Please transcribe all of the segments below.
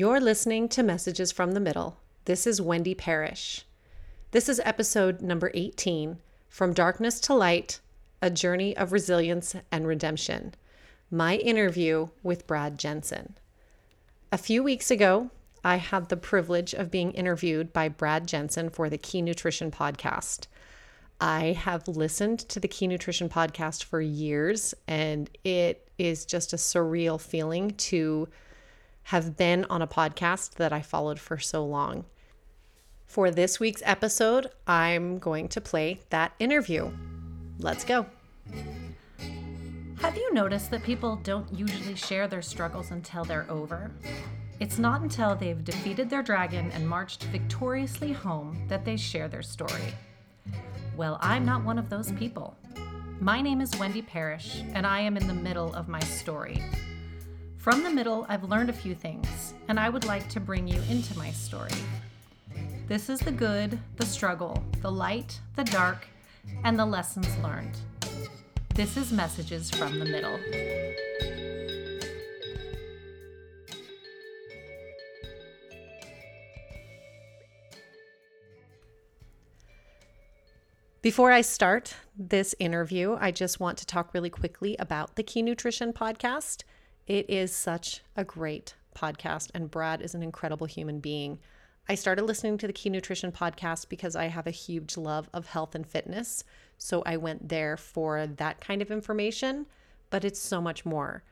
You're listening to Messages from the Middle. This is Wendy Parrish. This is episode number 18 From Darkness to Light A Journey of Resilience and Redemption. My interview with Brad Jensen. A few weeks ago, I had the privilege of being interviewed by Brad Jensen for the Key Nutrition Podcast. I have listened to the Key Nutrition Podcast for years, and it is just a surreal feeling to have been on a podcast that I followed for so long. For this week's episode, I'm going to play that interview. Let's go. Have you noticed that people don't usually share their struggles until they're over? It's not until they've defeated their dragon and marched victoriously home that they share their story. Well, I'm not one of those people. My name is Wendy Parrish, and I am in the middle of my story. From the middle, I've learned a few things, and I would like to bring you into my story. This is the good, the struggle, the light, the dark, and the lessons learned. This is Messages from the Middle. Before I start this interview, I just want to talk really quickly about the Key Nutrition podcast. It is such a great podcast, and Brad is an incredible human being. I started listening to the Key Nutrition podcast because I have a huge love of health and fitness. So I went there for that kind of information, but it's so much more.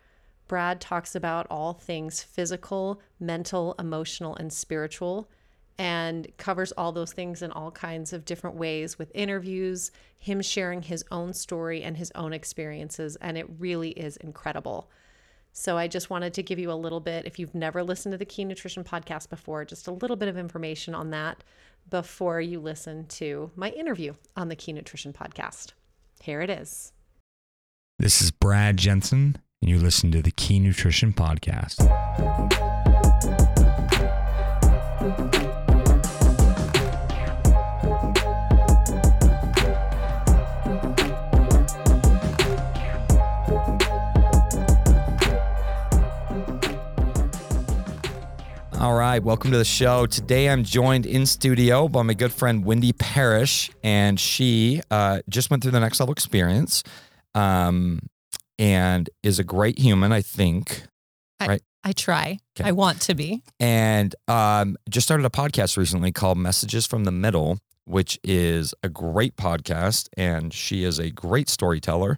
Brad talks about all things physical, mental, emotional, and spiritual and covers all those things in all kinds of different ways with interviews, him sharing his own story and his own experiences. And it really is incredible. So I just wanted to give you a little bit, if you've never listened to the Key Nutrition podcast before, just a little bit of information on that before you listen to my interview on the Key Nutrition podcast. Here it is. This is Brad Jensen, and you listen to the Key Nutrition podcast. All right, welcome to the show. Today I'm joined in studio by my good friend Wendy Parrish, and she uh, just went through the next level experience, um, and is a great human, I think. I, Right. I try. Okay. I want to be. and um, just started a podcast recently called Messages from the Middle, which is a great podcast. And she is a great storyteller.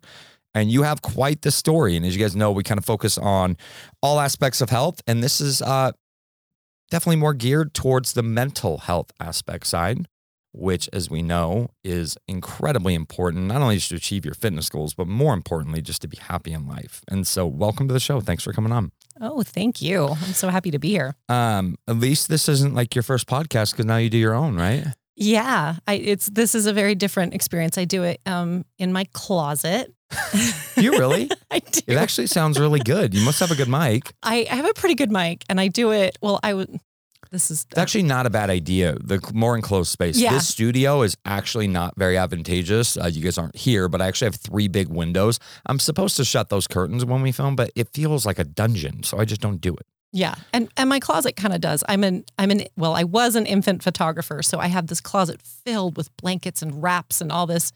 And you have quite the story. And as you guys know, we kind of focus on all aspects of health. And this is uh, definitely more geared towards the mental health aspect side, which, as we know, is incredibly important, not only just to achieve your fitness goals, but more importantly, just to be happy in life. And so, welcome to the show. Thanks for coming on. Oh, thank you. I'm so happy to be here. Um, at least this isn't like your first podcast because now you do your own, right? Yeah, I, it's this is a very different experience. I do it um, in my closet. You really? I do. it actually sounds really good. You must have a good mic. I, I have a pretty good mic, and I do it. Well, I would. This is It's actually not a bad idea. The more enclosed space. Yeah. This studio is actually not very advantageous. Uh, you guys aren't here, but I actually have three big windows. I'm supposed to shut those curtains when we film, but it feels like a dungeon, so I just don't do it. yeah, and and my closet kind of does. I'm an I'm an well, I was an infant photographer, so I have this closet filled with blankets and wraps and all this.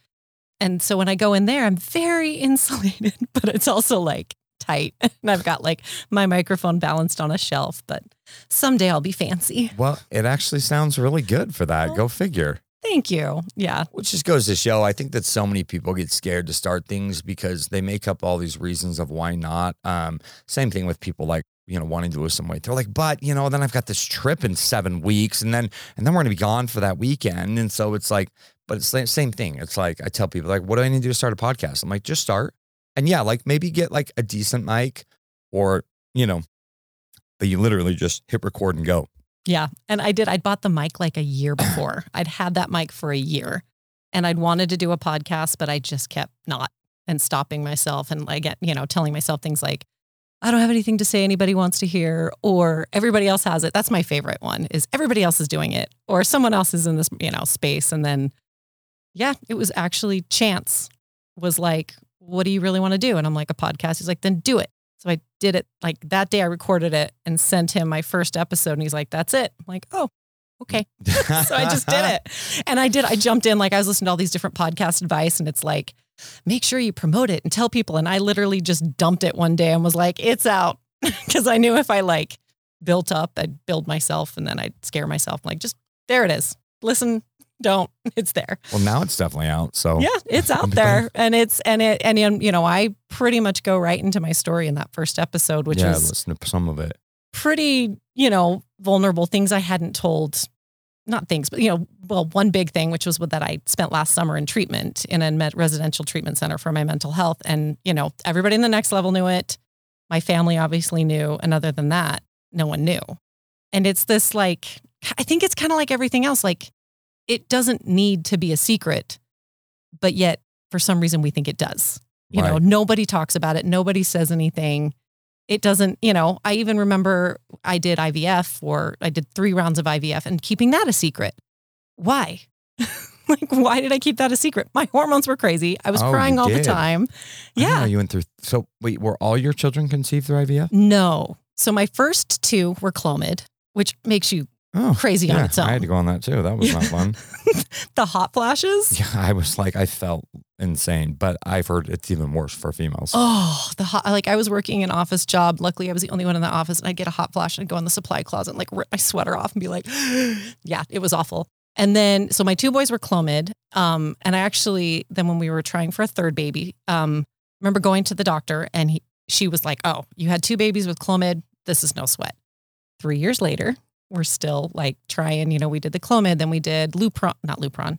And so when I go in there, I'm very insulated, but it's also like tight. And I've got like my microphone balanced on a shelf, but someday I'll be fancy. Well, it actually sounds really good for that. Go figure. Thank you. Yeah. Which just goes to show, I think that so many people get scared to start things because they make up all these reasons of why not. Um, same thing with people like, you know, wanting to lose some weight. They're like, but you know, then I've got this trip in seven weeks, and then and then we're gonna be gone for that weekend. And so it's like, but it's the same thing. It's like I tell people, like, what do I need to do to start a podcast? I'm like, just start. And yeah, like maybe get like a decent mic or, you know, but you literally just hit record and go. Yeah. And I did. I'd bought the mic like a year before. I'd had that mic for a year and I'd wanted to do a podcast, but I just kept not and stopping myself and like, you know, telling myself things like, I don't have anything to say anybody wants to hear, or everybody else has it. That's my favorite one is everybody else is doing it, or someone else is in this, you know, space. And then, yeah, it was actually chance was like, what do you really want to do? And I'm like, a podcast. He's like, then do it. So I did it like that day I recorded it and sent him my first episode and he's like, that's it. I'm like, oh, okay. so I just did it. And I did, I jumped in, like I was listening to all these different podcast advice and it's like, make sure you promote it and tell people. And I literally just dumped it one day and was like, it's out. Cause I knew if I like built up, I'd build myself and then I'd scare myself. like, just there it is. Listen, don't. It's there. Well, now it's definitely out. So Yeah, it's out there. And it's and it and you know, I pretty much go right into my story in that first episode, which yeah, is listen to some of it. pretty, you know, vulnerable things I hadn't told. Not things, but you know, well, one big thing, which was what that I spent last summer in treatment in a residential treatment center for my mental health, and you know, everybody in the next level knew it. My family obviously knew, and other than that, no one knew. And it's this like, I think it's kind of like everything else. Like, it doesn't need to be a secret, but yet for some reason we think it does. You know, nobody talks about it. Nobody says anything. It doesn't, you know, I even remember I did IVF or I did three rounds of IVF and keeping that a secret. Why? like, why did I keep that a secret? My hormones were crazy. I was Oh, crying all the time. Didn't know Yeah. you went through. So wait, were all your children conceived through IVF? No. So my first two were Clomid, which makes you Oh, crazy on yeah. its I had to go on that too. That was not fun. The hot flashes. Yeah, I was like, I felt insane, but I've heard it's even worse for females. Oh, the hot, like I was working an office job. Luckily, I was the only one in the office and I'd get a hot flash and I'd go in the supply closet and like rip my sweater off and be like, yeah, it was awful. And then, so my two boys were Clomid. Um, and I actually, then when we were trying for a third baby, um, remember going to the doctor and he, she was like, oh, you had two babies with Clomid. This is no sweat. Three years later, we're still like trying, you know, we did the Clomid, then we did Lupron, not Lupron,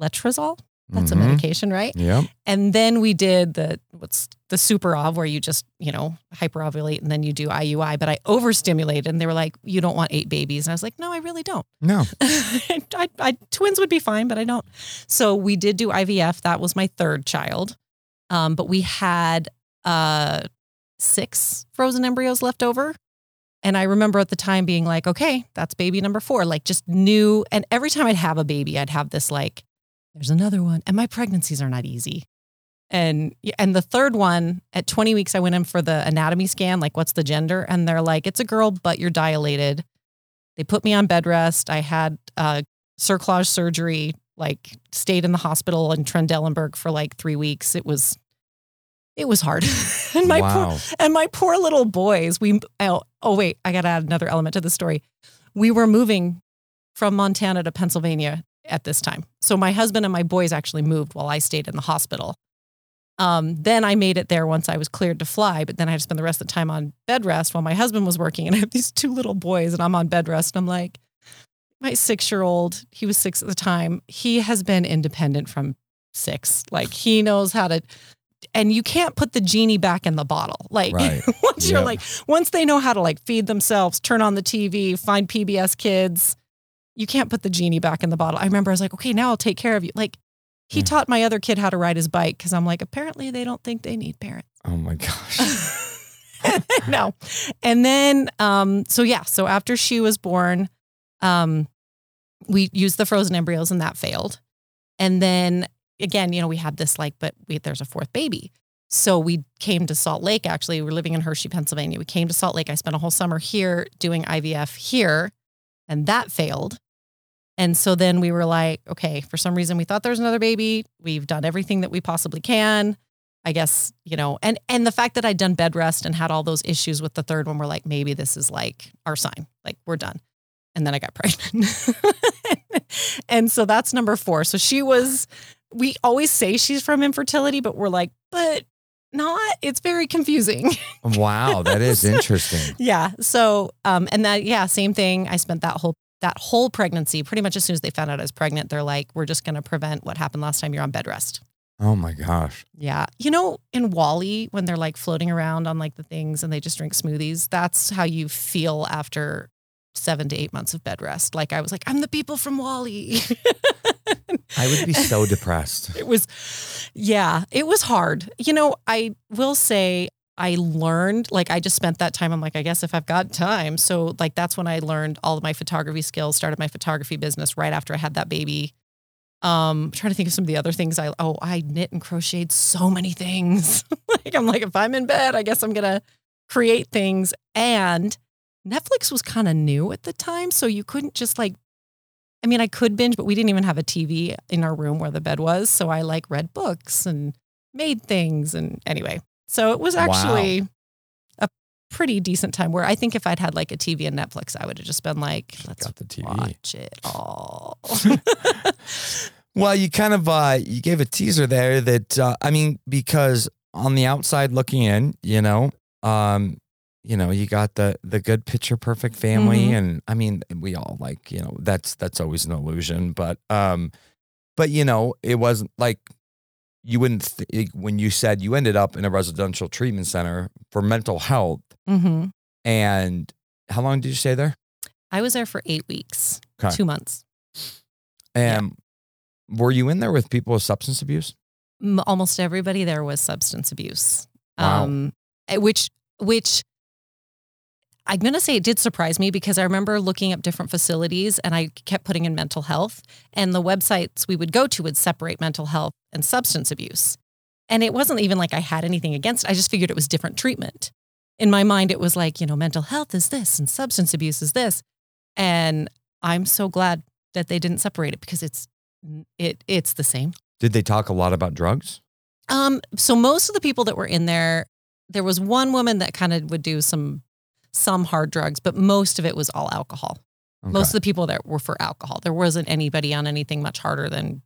Letrozole. That's Mhm. a medication, right? Yep. And then we did the what's the super ov where you just, you know, hyperovulate and then you do IUI, but I overstimulated and they were like, you don't want eight babies. And I was like, no, I really don't. No. I, I, twins would be fine, but I don't. So we did do IVF. That was my third child. Um, but we had uh, six frozen embryos left over. And I remember at the time being like, okay, that's baby number four. Like just knew. And every time I'd have a baby, I'd have this like, there's another one. And my pregnancies are not easy. And and the third one at 20 weeks, I went in for the anatomy scan, like what's the gender? And they're like, it's a girl, but you're dilated. They put me on bed rest. I had uh, cerclage surgery, like stayed in the hospital in Trendelenburg for like three weeks. It was, it was hard. and my poor, and my poor little boys, we, oh, oh, wait, I got to add another element to the story. We were moving from Montana to Pennsylvania at this time. So my husband and my boys actually moved while I stayed in the hospital. Um, then I made it there once I was cleared to fly, but then I had to spend the rest of the time on bed rest while my husband was working. And I have these two little boys, and I'm on bed rest. And I'm like, my six year old, he was six at the time, he has been independent from six. Like he knows how to, and you can't put the genie back in the bottle. Like Right. once you're like, once they know how to like feed themselves, turn on the TV, find PBS kids, you can't put the genie back in the bottle. I remember I was like, okay, now I'll take care of you. Like he Mm. taught my other kid how to ride his bike because I'm like, apparently they don't think they need parents. Oh my gosh. no. And then, um, so yeah, so after she was born, um, we used the frozen embryos and that failed. And then again, you know, we had this like, but we, there's a fourth baby. So we came to Salt Lake. Actually, we were living in Hershey, Pennsylvania. We came to Salt Lake. I spent a whole summer here doing IVF here, and that failed. And so then we were like, okay, for some reason we thought there was another baby. We've done everything that we possibly can. I guess, you know, and and the fact that I'd done bed rest and had all those issues with the third one, we're like, maybe this is like our sign. Like we're done. And then I got pregnant. and so that's number four. So she was, we always say she's from infertility, but we're like, but not. It's very confusing. wow, that is interesting. yeah. So um and that yeah, same thing. I spent that whole that whole pregnancy, pretty much as soon as they found out I was pregnant, they're like, we're just gonna prevent what happened last time you're on bed rest. Oh my gosh. Yeah. You know, in WALL-E, when they're like floating around on like the things and they just drink smoothies, that's how you feel after seven to eight months of bed rest. Like I was like, I'm the people from WALL-E. I would be so depressed. it was, yeah, it was hard. You know, I will say I learned, like, I just spent that time. I'm like, I guess if I've got time. So, like, that's when I learned all of my photography skills, started my photography business right after I had that baby. Um, I'm trying to think of some of the other things I, oh, I knit and crocheted so many things. like, I'm like, if I'm in bed, I guess I'm going to create things. And Netflix was kind of new at the time. So you couldn't just like, I mean, I could binge, but we didn't even have a TV in our room where the bed was. So I like read books and made things. And anyway, so it was actually a pretty decent time where I think if I'd had like a TV and Netflix, I would have just been like, let's Got the TV. watch it all. Well, you kind of uh, you gave a teaser there that uh, I mean because on the outside looking in, you know, um, you know, you got the the good picture perfect family, Mhm. and I mean we all like you know that's that's always an illusion, but um, but you know it wasn't like you wouldn't th- when you said you ended up in a residential treatment center for mental health, hmm and how long did you stay there? I was there for eight weeks, Okay. two months. And were you in there with people with substance abuse? Almost everybody there was substance abuse, Wow. um, eh, which which I'm going to say it did surprise me because I remember looking up different facilities and I kept putting in mental health, and the websites we would go to would separate mental health and substance abuse. And it wasn't even like I had anything against it. I just figured it was different treatment. In my mind, it was like, you know, mental health is this and substance abuse is this. And I'm so glad that they didn't separate it because it's it it's the same. Did they talk a lot about drugs? Um, so most of the people that were in there, there was one woman that kind of would do some some hard drugs, but most of it was all alcohol. Most of the people that were for alcohol. There wasn't anybody on anything much harder than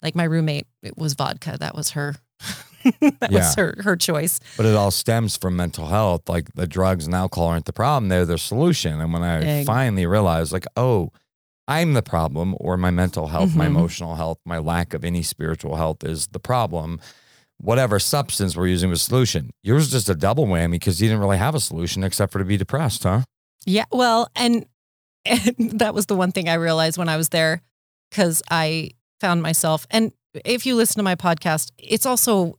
like my roommate, it was vodka. That was her that Yeah. was her her choice. But it all stems from mental health. Like the drugs and alcohol aren't the problem; they're the solution. And when I Egg. finally realized, like, oh, I'm the problem, or my mental health, my Mhm. emotional health, my lack of any spiritual health is the problem. Whatever substance we're using was solution. Yours was just a double whammy because you didn't really have a solution except for to be depressed, huh? Yeah, well, and, and that was the one thing I realized when I was there because I found myself. And if you listen to my podcast, it's also,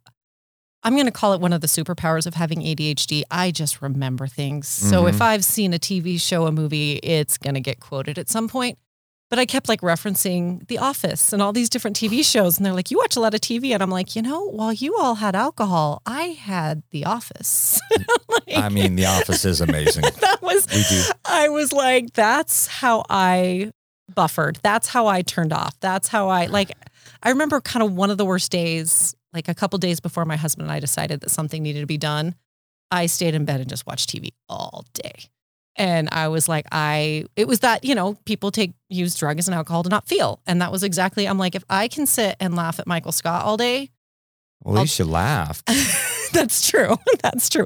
I'm going to call it one of the superpowers of having ADHD. I just remember things. So Mhm. if I've seen a TV show, a movie, it's going to get quoted at some point. But I kept like referencing The Office and all these different TV shows. And they're like, you watch a lot of TV. And I'm like, you know, while you all had alcohol, I had The Office. Like- I mean, The Office is amazing. that was I was like, that's how I buffered. That's how I turned off. That's how I like I remember kind of one of the worst days, like a couple days before my husband and I decided that something needed to be done. I stayed in bed and just watched TV all day. And I was like, I, it was that, you know, people take, use drugs and alcohol to not feel. And that was exactly, I'm like, if I can sit and laugh at Michael Scott all day, Well, at least you laughed. that's true. That's true.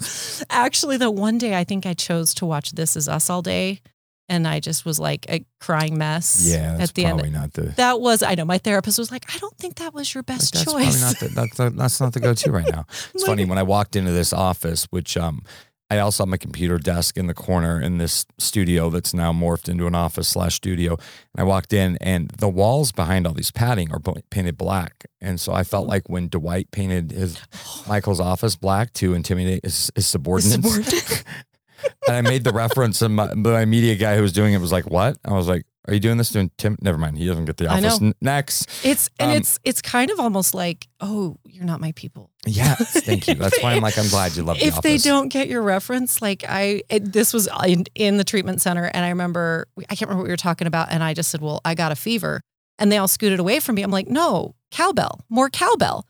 Actually, the one day I think I chose to watch This Is Us all day, and I just was like a crying mess. Yeah, that's at the probably end. not the. That was I know my therapist was like, I don't think that was your Like, best that's choice. probably not the, that's, the, that's not the go-to right now. It's Like- funny when I walked into this office, which um, I also have my computer desk in the corner in this studio that's now morphed into an office slash studio. And I walked in, and the walls behind all these padding are painted black, and so I felt like when Dwight painted his Michael's office black to intimidate his, his subordinates. Subordinate. and I made the reference, and my, my media guy who was doing it was like, "What?" I was like, "Are you doing this to intim?" Never mind, he doesn't get the office. N- next, It's and Um, it's it's kind of almost like, oh, you're not my people. yes, thank you. That's why I'm like, I'm glad you love the if they don't get your reference, like I, it, this was in, in the treatment center, and I remember, I can't remember what we were talking about, and I just said, "Well, I got a fever," and they all scooted away from me. I'm like, "No, cowbell, more cowbell,"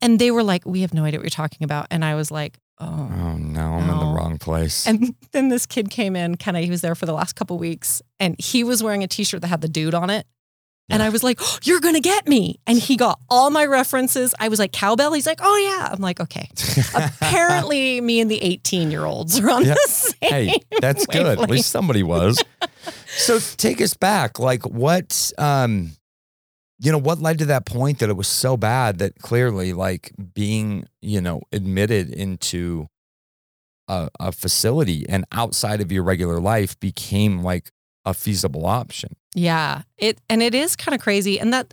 and they were like, "We have no idea what you're talking about," and I was like, "Oh." Oh no, I'm in the wrong place. And then this kid came in, kind of, he was there for the last couple weeks, and he was wearing a T-shirt that had the dude on it. And I was like, oh, "You're gonna get me!" And he got all my references. I was like, "Cowbell." He's like, "Oh yeah." I'm like, "Okay." Apparently, me and the 18 year olds are on Yeah. the same. hey, that's good. At least somebody was. so take us back. Like what um you know, what led to that point that it was so bad that clearly like being, you know, admitted into a, a facility and outside of your regular life became like a feasible option. Yeah. It and it is kind of crazy. And that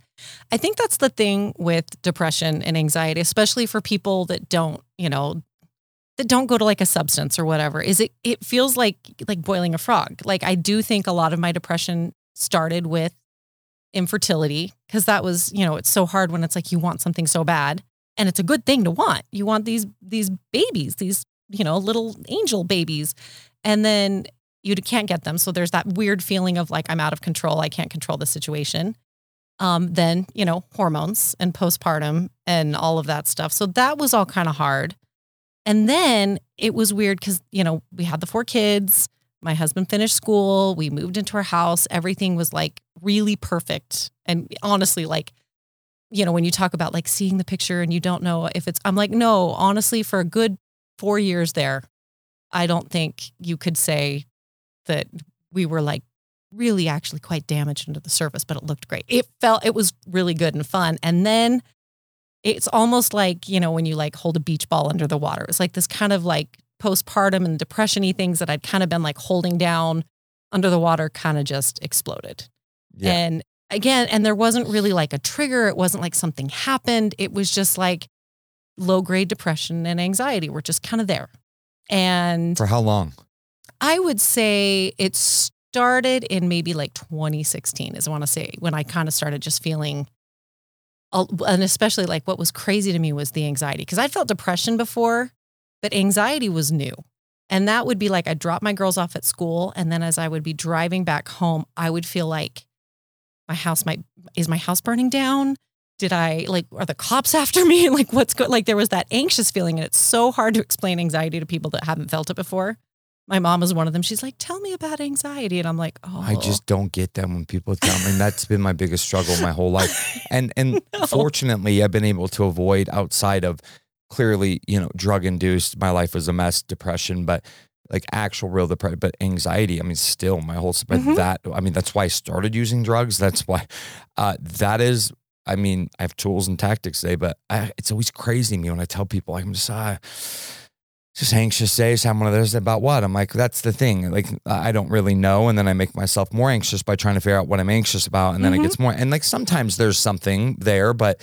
I think that's the thing with depression and anxiety, especially for people that don't, you know, that don't go to like a substance or whatever, is it it feels like like boiling a frog. Like I do think a lot of my depression started with infertility because that was, you know, it's so hard when it's like you want something so bad and it's a good thing to want. You want these these babies, these you know, little angel babies. And then you can't get them. So there's that weird feeling of like, I'm out of control. I can't control the situation. Um, then, you know, hormones and postpartum and all of that stuff. So that was all kind of hard. And then it was weird because, you know, we had the four kids. My husband finished school. We moved into our house. Everything was like really perfect. And honestly, like, you know, when you talk about like seeing the picture and you don't know if it's, I'm like, no, honestly, for a good four years there, I don't think you could say that we were like really actually quite damaged under the surface, but it looked great. It felt, it was really good and fun. And then it's almost like, you know, when you like hold a beach ball under the water, it's like this kind of like postpartum and depression y things that I'd kind of been like holding down under the water kind of just exploded. Yeah. And again, and there wasn't really like a trigger. It wasn't like something happened. It was just like low grade depression and anxiety were just kind of there. And For how long? I would say it started in maybe like 2016 is I want to say when I kind of started just feeling and especially like what was crazy to me was the anxiety because I'd felt depression before, but anxiety was new. And that would be like I'd drop my girls off at school and then as I would be driving back home, I would feel like my house might is my house burning down? Did I like are the cops after me? Like what's good? Like there was that anxious feeling and it's so hard to explain anxiety to people that haven't felt it before. My mom is one of them. She's like, "Tell me about anxiety," and I'm like, "Oh, I just don't get them when people tell me. And that's been my biggest struggle my whole life. And and No. fortunately, I've been able to avoid outside of clearly, you know, drug induced. My life was a mess, depression, but like actual real depression, but anxiety. I mean, still my whole. But Mhm. that I mean, that's why I started using drugs. That's why. Uh, that is. I mean, I have tools and tactics today, but I, it's always crazy to me when I tell people I'm just. Uh, just anxious days. I'm one of those about what? I'm like, that's the thing. Like, I don't really know. And then I make myself more anxious by trying to figure out what I'm anxious about. And then Mhm. it gets more. And like, sometimes there's something there, but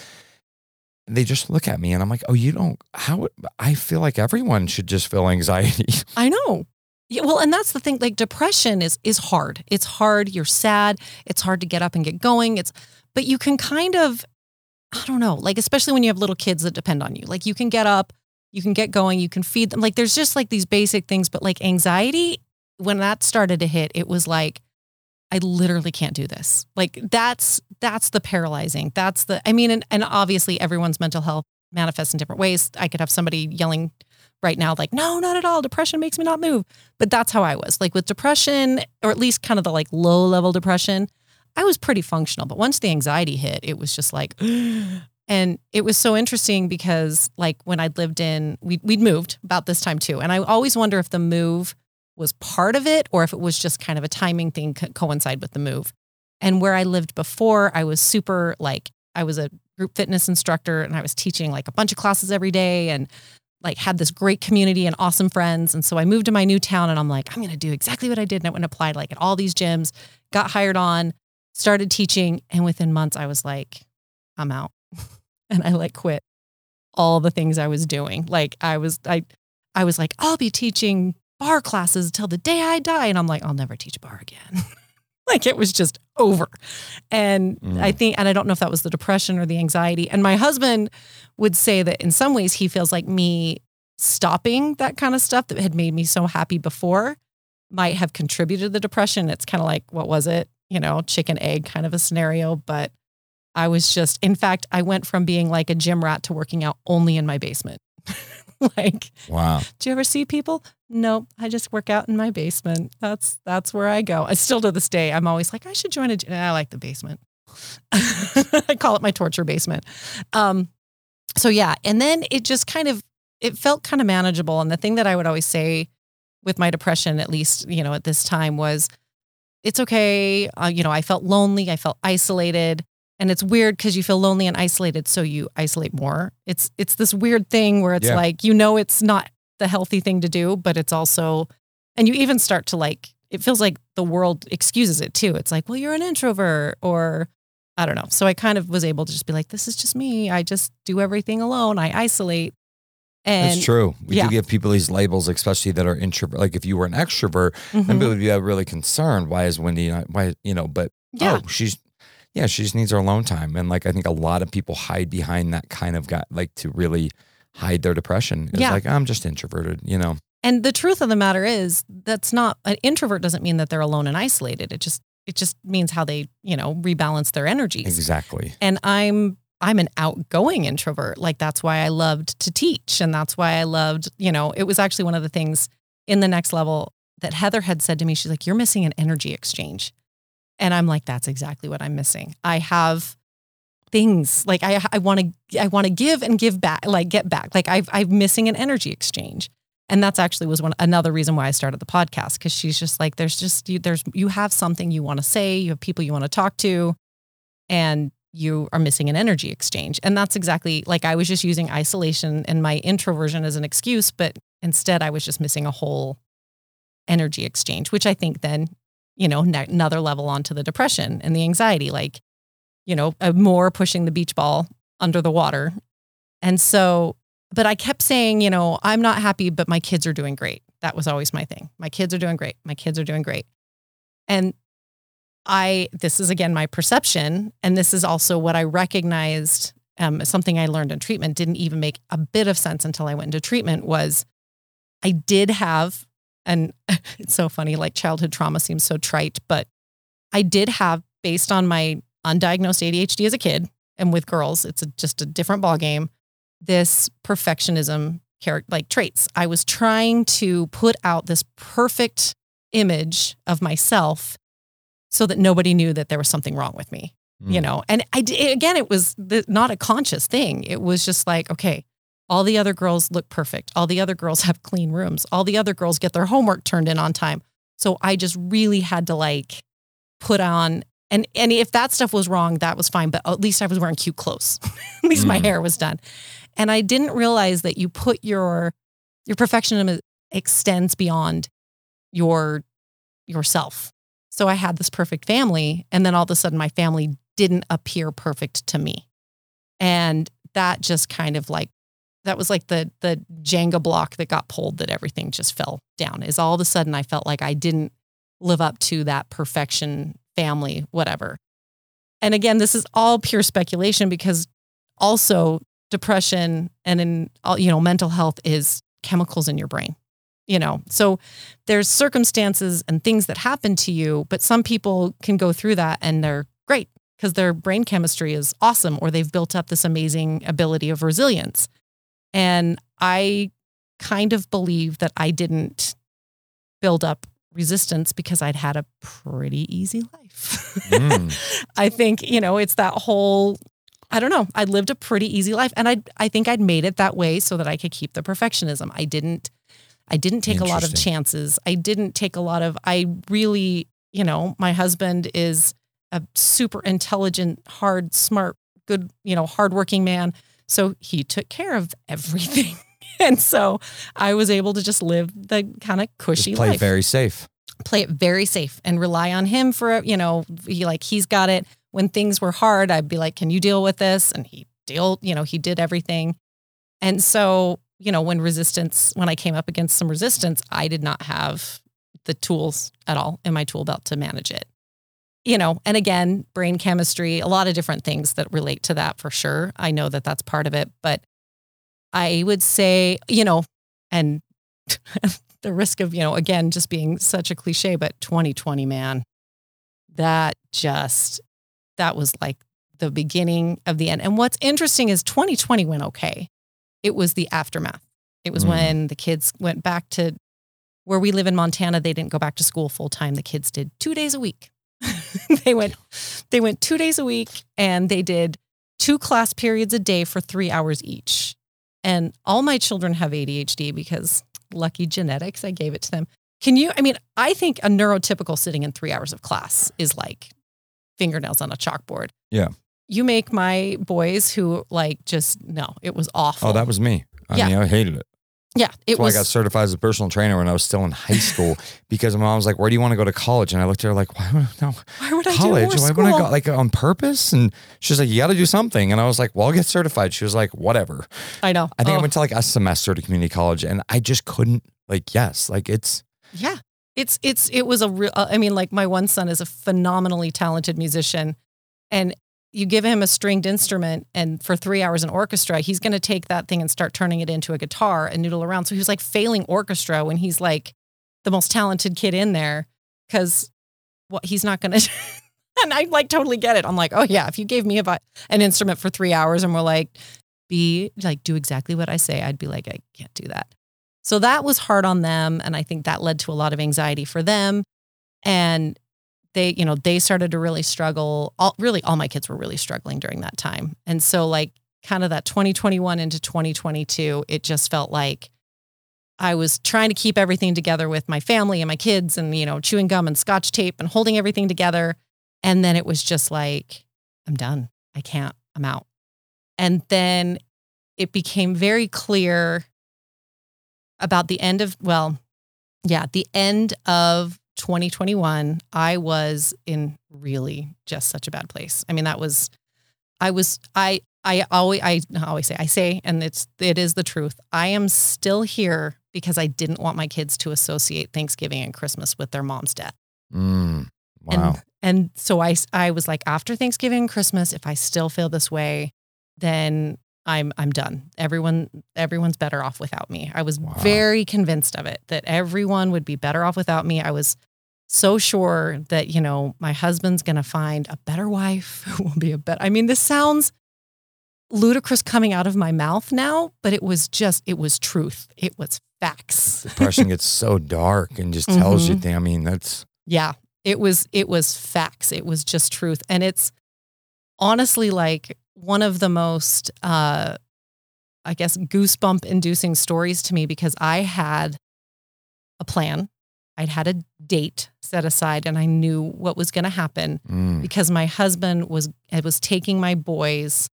they just look at me and I'm like, oh, you don't, how, I feel like everyone should just feel anxiety. I know. Yeah, well, and that's the thing. Like depression is is hard. It's hard. You're sad. It's hard to get up and get going. It's, but you can kind of, I don't know. Like especially when you have little kids that depend on you. Like you can get up, you can get going, you can feed them. Like there's just like these basic things. But like anxiety, when that started to hit, it was like, I literally can't do this. Like that's that's the paralyzing. That's the. I mean, and and obviously everyone's mental health manifests in different ways. I could have somebody yelling right now, like, no, not at all. Depression makes me not move. But that's how I was. Like with depression, or at least kind of the like low level depression, I was pretty functional. But once the anxiety hit, it was just like, and it was so interesting because like when I'd lived in, we, we'd moved about this time too. And I always wonder if the move was part of it or if it was just kind of a timing thing co- coincide with the move. And where I lived before, I was super like, I was a group fitness instructor and I was teaching like a bunch of classes every day and like had this great community and awesome friends. And so I moved to my new town and I'm like, I'm going to do exactly what I did. And I went and applied like at all these gyms, got hired on, started teaching. And within months, I was like, I'm out. and I like quit all the things I was doing. Like I was, I, I was like, I'll be teaching barre classes till the day I die. And I'm like, I'll never teach barre again. like it was just over. And Mm. I think, and I don't know if that was the depression or the anxiety. And my husband would say that in some ways he feels like me stopping that kind of stuff that had made me so happy before might have contributed to the depression. It's kind of like, what was it? You know, chicken egg kind of a scenario. But I was just, in fact, I went from being like a gym rat to working out only in my basement. like, Wow. do you ever see people? Nope, I just work out in my basement. That's that's where I go. I still to this day, I'm always like, I should join a gym. I like the basement. I call it my torture basement. Um, so yeah, and then it just kind of it felt kind of manageable. And the thing that I would always say with my depression, at least you know at this time, was it's okay. Uh, you know, I felt lonely. I felt isolated. And it's weird because you feel lonely and isolated, so you isolate more. It's it's this weird thing where it's Yeah. like you know it's not the healthy thing to do, but it's also, and you even start to like it feels like the world excuses it too. It's like, well, you're an introvert, or I don't know. So I kind of was able to just be like, this is just me. I just do everything alone. I isolate. And That's true. We yeah. do give people these labels, especially that are introvert. Like if you were an extrovert, Mhm. then people would be uh, really concerned. Why is Wendy not, why, you know, but yeah, oh, she's, yeah, she just needs her alone time. And like, I think a lot of people hide behind that kind of guy, like to really hide their depression. It's Yeah. like I'm just introverted, you know. And the truth of the matter is that's not an introvert doesn't mean that they're alone and isolated. It just it just means how they, you know, rebalance their energies. Exactly. And I'm I'm an outgoing introvert. Like that's why I loved to teach and that's why I loved, you know, it was actually one of the things in the next level that Heather had said to me. She's like, "You're missing an energy exchange." And I'm like, "That's exactly what I'm missing. I have things like I I want to I want to give and give back, like get back. Like I've I'm missing an energy exchange." And that's actually was one another reason why I started the podcast because she's just like, there's just you, there's you have something you want to say, you have people you want to talk to, and you are missing an energy exchange. And that's exactly like I was just using isolation and my introversion as an excuse, but instead I was just missing a whole energy exchange, which I think then, you know, another level onto the depression and the anxiety, like, you know, uh, more pushing the beach ball under the water. And so, but I kept saying, you know, I'm not happy, but my kids are doing great. That was always my thing. My kids are doing great. My kids are doing great. And I, this is again my perception, and this is also what I recognized. Um, something I learned in treatment didn't even make a bit of sense until I went into treatment. Was I did have, and it's so funny, like childhood trauma seems so trite, but I did have, based on my undiagnosed ADHD as a kid, and with girls, it's a, just a different ballgame. This perfectionism character, like traits. I was trying to put out this perfect image of myself so that nobody knew that there was something wrong with me, you Mm. know? And I again, it was the, not a conscious thing. It was just like, okay, all the other girls look perfect. All the other girls have clean rooms. All the other girls get their homework turned in on time. So I just really had to like put on and and if that stuff was wrong, that was fine. But at least I was wearing cute clothes. at least my Mm. hair was done. And I didn't realize that you put your your perfectionism extends beyond your yourself. So I had this perfect family, and then all of a sudden my family didn't appear perfect to me. And that just kind of like that was like the the Jenga block that got pulled that everything just fell down. Is all of a sudden I felt like I didn't live up to that perfection family, whatever. And again, this is all pure speculation because also depression and in all, you know, mental health is chemicals in your brain. You know, so there's circumstances and things that happen to you, but some people can go through that and they're great because their brain chemistry is awesome or they've built up this amazing ability of resilience. And I kind of believe that I didn't build up resistance because I'd had a pretty easy life. Mm. I think, you know, it's that whole I don't know. I lived a pretty easy life and I I think I'd made it that way so that I could keep the perfectionism. I didn't I didn't take a lot of chances. I didn't take a lot of I really, you know, my husband is a super intelligent, hard, smart, good, you know, hardworking man. So he took care of everything. and so I was able to just live the kind of cushy Just play life. very safe. play it very safe and rely on him for you know he like he's got it. When things were hard i'd be like can you deal with this? And he deal you know he did everything. And so you know when resistance when i came up against some resistance i did not have the tools at all in my tool belt to manage it. You know and again brain chemistry a lot of different things that relate to that for sure. I know that that's part of it but i would say you know and the risk of, you know, again, just being such a cliche, but 2020, man, that just, that was like the beginning of the end. And what's interesting is 2020 went okay. It was the aftermath. It was Mm. when the kids went back to where we live in Montana. They didn't go back to school full time. The kids did two days a week. they went, they went two days a week and they did two class periods a day for three hours each. And all my children have ADHD because lucky genetics, I gave it to them. Can you, I mean, I think a neurotypical sitting in three hours of class is like fingernails on a chalkboard. Yeah. You make my boys who like just, no, it was awful. Oh, that was me. I Yeah. mean, I hated it. Yeah, it was. I got certified as a personal trainer when I was still in high school because my mom was like, "Where do you want to go to college?" And I looked at her like, "Why? would- No, why would I college? do more Why school? would I go like on purpose?" And she's like, "You got to do something." And I was like, "Well, I'll get certified." She was like, "Whatever." I know. I think I Oh, went to like a semester to community college, and I just couldn't. Like, yes, like it's Yeah. It's it's it was a real uh, I mean like my one son is a phenomenally talented musician and you give him a stringed instrument and for three hours an orchestra, he's going to take that thing and start turning it into a guitar and noodle around. So he was like failing orchestra when he's like the most talented kid in there because what he's not going to. and I like totally get it. I'm like, oh yeah, if you gave me a, an instrument for three hours and we're like, be like, do exactly what I say, I'd be like, I can't do that. So that was hard on them. And I think that led to a lot of anxiety for them. And they, you know, they started to really struggle. All really, all my kids were really struggling during that time. And so, like, kind of that 2021 into 2022, it just felt like I was trying to keep everything together with my family and my kids and, you know, chewing gum and scotch tape and holding everything together. And then it was just like, I'm done. I can't. I'm out. And then it became very clear about the end of, well, yeah, the end of 2021, I was in really just such a bad place. I mean, that was, I was, I, I always, I always say, I say, and it's, it is the truth. I am still here because I didn't want my kids to associate Thanksgiving and Christmas with their mom's death. Mm, wow. And, and so I, I was like, after Thanksgiving and Christmas, if I still feel this way, then I'm I'm done. Everyone everyone's better off without me. I was Wow. very convinced of it that everyone would be better off without me. I was so sure that, you know, my husband's going to find a better wife who will be a better. I mean, this sounds ludicrous coming out of my mouth now, but it was just it was truth. It was facts. Depression gets so dark and just tells you Mhm. things. I mean, that's Yeah, it was it was facts. It was just truth, and it's honestly like one of the most, uh, I guess, goosebump inducing stories to me because I had a plan. I'd had a date set aside, and I knew what was going to happen mm, because my husband was I was taking my boys,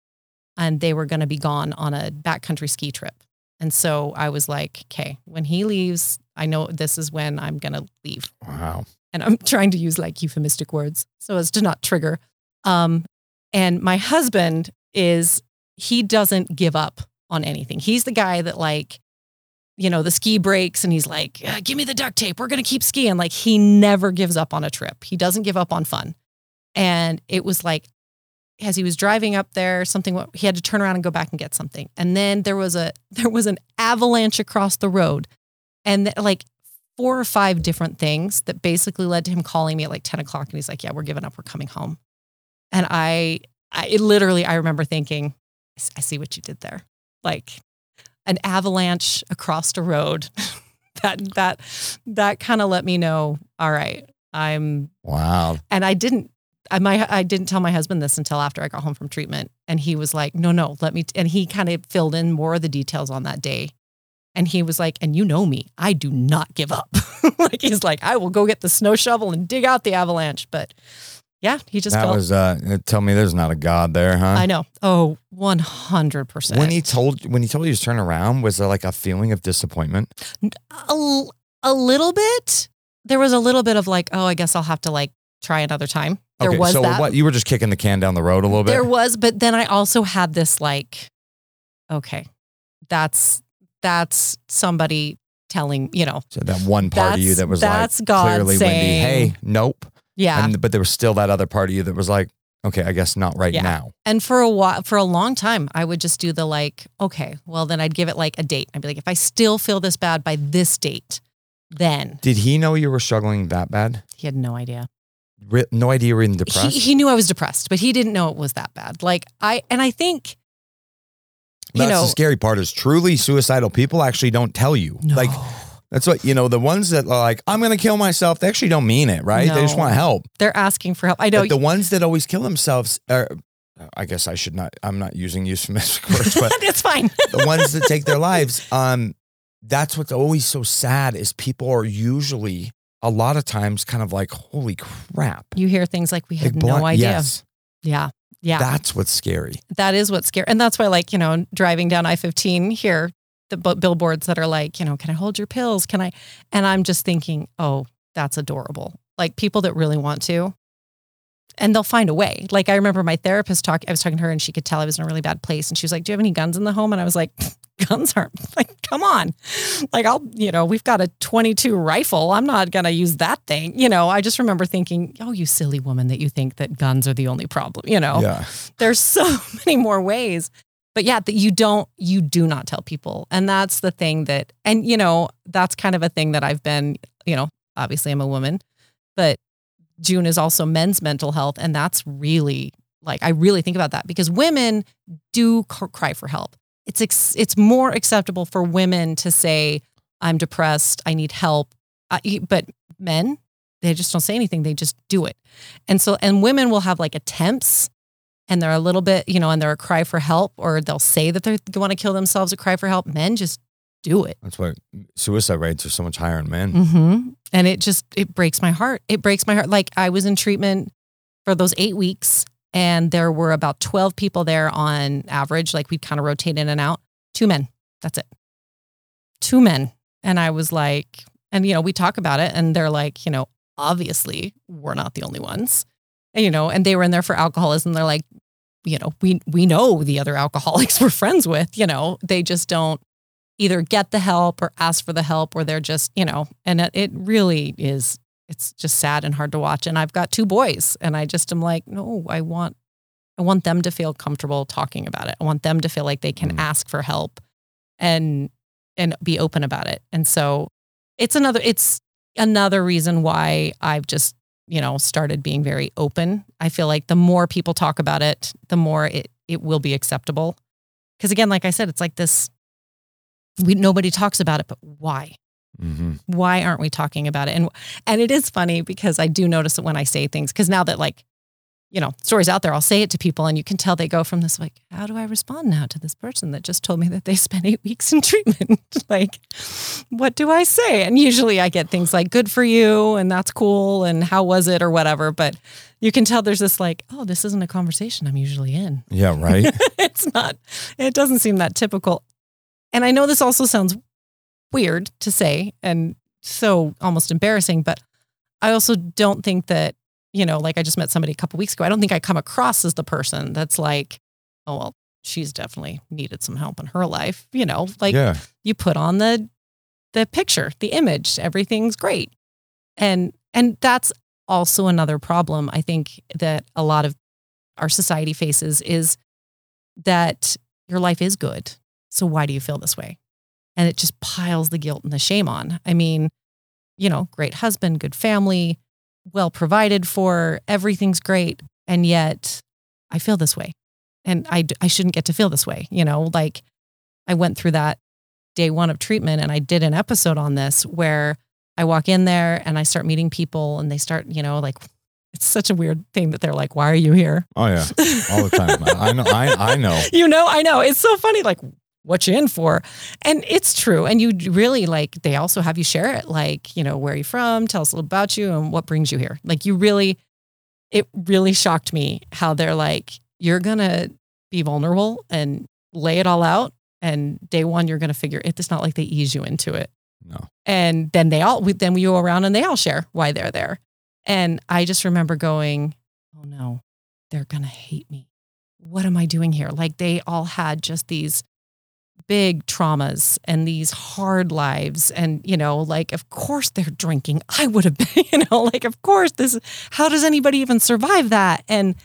and they were going to be gone on a backcountry ski trip. And so I was like, okay, when he leaves, I know this is when I'm going to leave wow. and I'm trying to use like euphemistic words so as to not trigger. Um, and my husband is he doesn't give up on anything. He's the guy that like, you know, the ski breaks and he's like, "Uh, "Give me the duct tape. We're gonna keep skiing." Like he never gives up on a trip. He doesn't give up on fun. And it was like, as he was driving up there, something he had to turn around and go back and get something. And then there was a there was an avalanche across the road, and th- like four or five different things that basically led to him calling me at like 10 o'clock and he's like, Yeah, we're giving up, we're coming home. And I, I literally, I remember thinking, "I see what you did there. Like an avalanche across the road. that, that, that kind of let me know, all right, I'm, Wow. and I didn't, I, my, I didn't tell my husband this until after I got home from treatment. And he was like, no, no, let me, t-. and he kind of filled in more of the details on that day. And he was like, and you know me, I do not give up. like he's like, I will go get the snow shovel and dig out the avalanche. But yeah, he just that felt, was uh tell me there's not a God there, huh? I know. Oh, 100%. when he told when he told you to turn around, was there like a feeling of disappointment? A, a little bit, there was a little bit of like, oh, I guess I'll have to like try another time. There okay, was so that. what you were just kicking the can down the road a little bit? There was, but then I also had this like, okay, that's that's somebody telling, you know, so that one part of you that was that's like God clearly Wendy, hey, nope. yeah. And but there was still that other part of you that was like, okay, I guess not right Yeah. now. And for a while, for a long time, I would just do the like, okay, well then I'd give it like a date. I'd be like, if I still feel this bad by this date, then Did he know you were struggling that bad? he had no idea. Re- no idea you were even depressed. He, he knew I was depressed, but he didn't know it was that bad. Like I, and I think, you That's know, the scary part is truly suicidal people actually don't tell you. no. Like that's what you know. The ones that are like, I'm gonna kill myself, they actually don't mean it, right? They just want help. they're asking for help. I know But the ones that always kill themselves are, I guess I should not. I'm not using euphemistic words, but it's fine. the ones that take their lives, um, that's what's always so sad is people are usually a lot of times kind of like, holy crap. You hear things like we Like, had no blunt- idea. Yes, Yeah. Yeah. that's what's scary. that is what's scary. And that's why, like, you know, driving down I 15 here, the billboards that are like, you know, can I hold your pills? Can I? And I'm just thinking, oh, that's adorable. Like people that really want to. And they'll find a way. Like I remember my therapist talk. I was talking to her, and she could tell I was in a really bad place. And she was like, "Do you have any guns in the home?" And I was like, guns aren't like, come on. Like, I'll, you know, we've got a 22 rifle. I'm not going to use that thing. You know, I just remember thinking, oh, you silly woman that you think that guns are the only problem. You know, Yeah. there's so many more ways. But yeah, that you don't, you do not tell people. And that's the thing that, and, you know, that's kind of a thing that I've been, you know, obviously I'm a woman, but June is also men's mental health. And that's really like, I really think about that because women do cry for help. It's, ex- it's more acceptable for women to say, I'm depressed, I need help. I, uh, but men, they just don't say anything. They just do it. And so, and women will have like attempts and they're a little bit, you know, and they're a cry for help, or they'll say that they want to kill themselves, a cry for help. Men just do it. That's why suicide rates are so much higher in men. Mm-hmm. And it just, it breaks my heart. It breaks my heart. Like I was in treatment for those eight weeks and there were about 12 people there on average. Like we kind of rotate in and out. Two men. That's it. Two men. And I was like, and, you know, we talk about it and they're like, you know, obviously we're not the only ones. You know, and they were in there for alcoholism. They're like, you know, we we know the other alcoholics we're friends with, you know, they just don't either get the help or ask for the help or they're just, you know, and it, it really is it's just sad and hard to watch. And I've got two boys and I just am like, no, I want I want them to feel comfortable talking about it. I want them to feel like they can Mm. ask for help and and be open about it. And so it's another it's another reason why I've just, you know, started being very open. I feel like the more people talk about it, the more it it will be acceptable. Cuz again, like I said, it's like this we nobody talks about it, but why? hmm why aren't we talking about it and and it is funny because i do notice it when i say things because now that like you know stories out there i'll say it to people and you can tell they go from this like how do i respond now to this person that just told me that they spent eight weeks in treatment? Like what do i say? And usually i get things like good for you and that's cool and how was it? or whatever but you can tell there's this like oh this isn't a conversation i'm usually in. Yeah, right. it's not it doesn't seem that typical. And i know this also sounds weird to say and so almost embarrassing but i also don't think that you know like i just met somebody a couple weeks ago. I don't think i come across as the person that's like oh well she's definitely needed some help in her life you know like yeah. you put on the the picture the image everything's great. And and that's also another problem i think that a lot of our society faces is that your life is good. So why do you feel this way? And it just piles the guilt and the shame on. I mean you know great husband good family well provided for everything's great and yet i feel this way and I, I shouldn't get to feel this way you know like i went through that day one of treatment and I did an episode on this where I walk in there and I start meeting people and they start, you know, like it's such a weird thing that they're like, why are you here? Oh yeah. All the time. I know. I, I know. you know, I know. It's so funny. Like, what you're in for? And it's true. And you really like, they also have you share it, like, you know, where are you from? Tell us a little about you and what brings you here. Like, you really, it really shocked me how they're like, you're going to be vulnerable and lay it all out. And day one, you're going to figure it. It's not like they ease you into it. No. And then they all, we, then we go around and they all share why they're there. And I just remember going, oh no, they're going to hate me. What am I doing here? Like they all had just these big traumas and these hard lives. And, you know, like, of course they're drinking. I would have been, you know, like, of course this, how does anybody even survive that? And,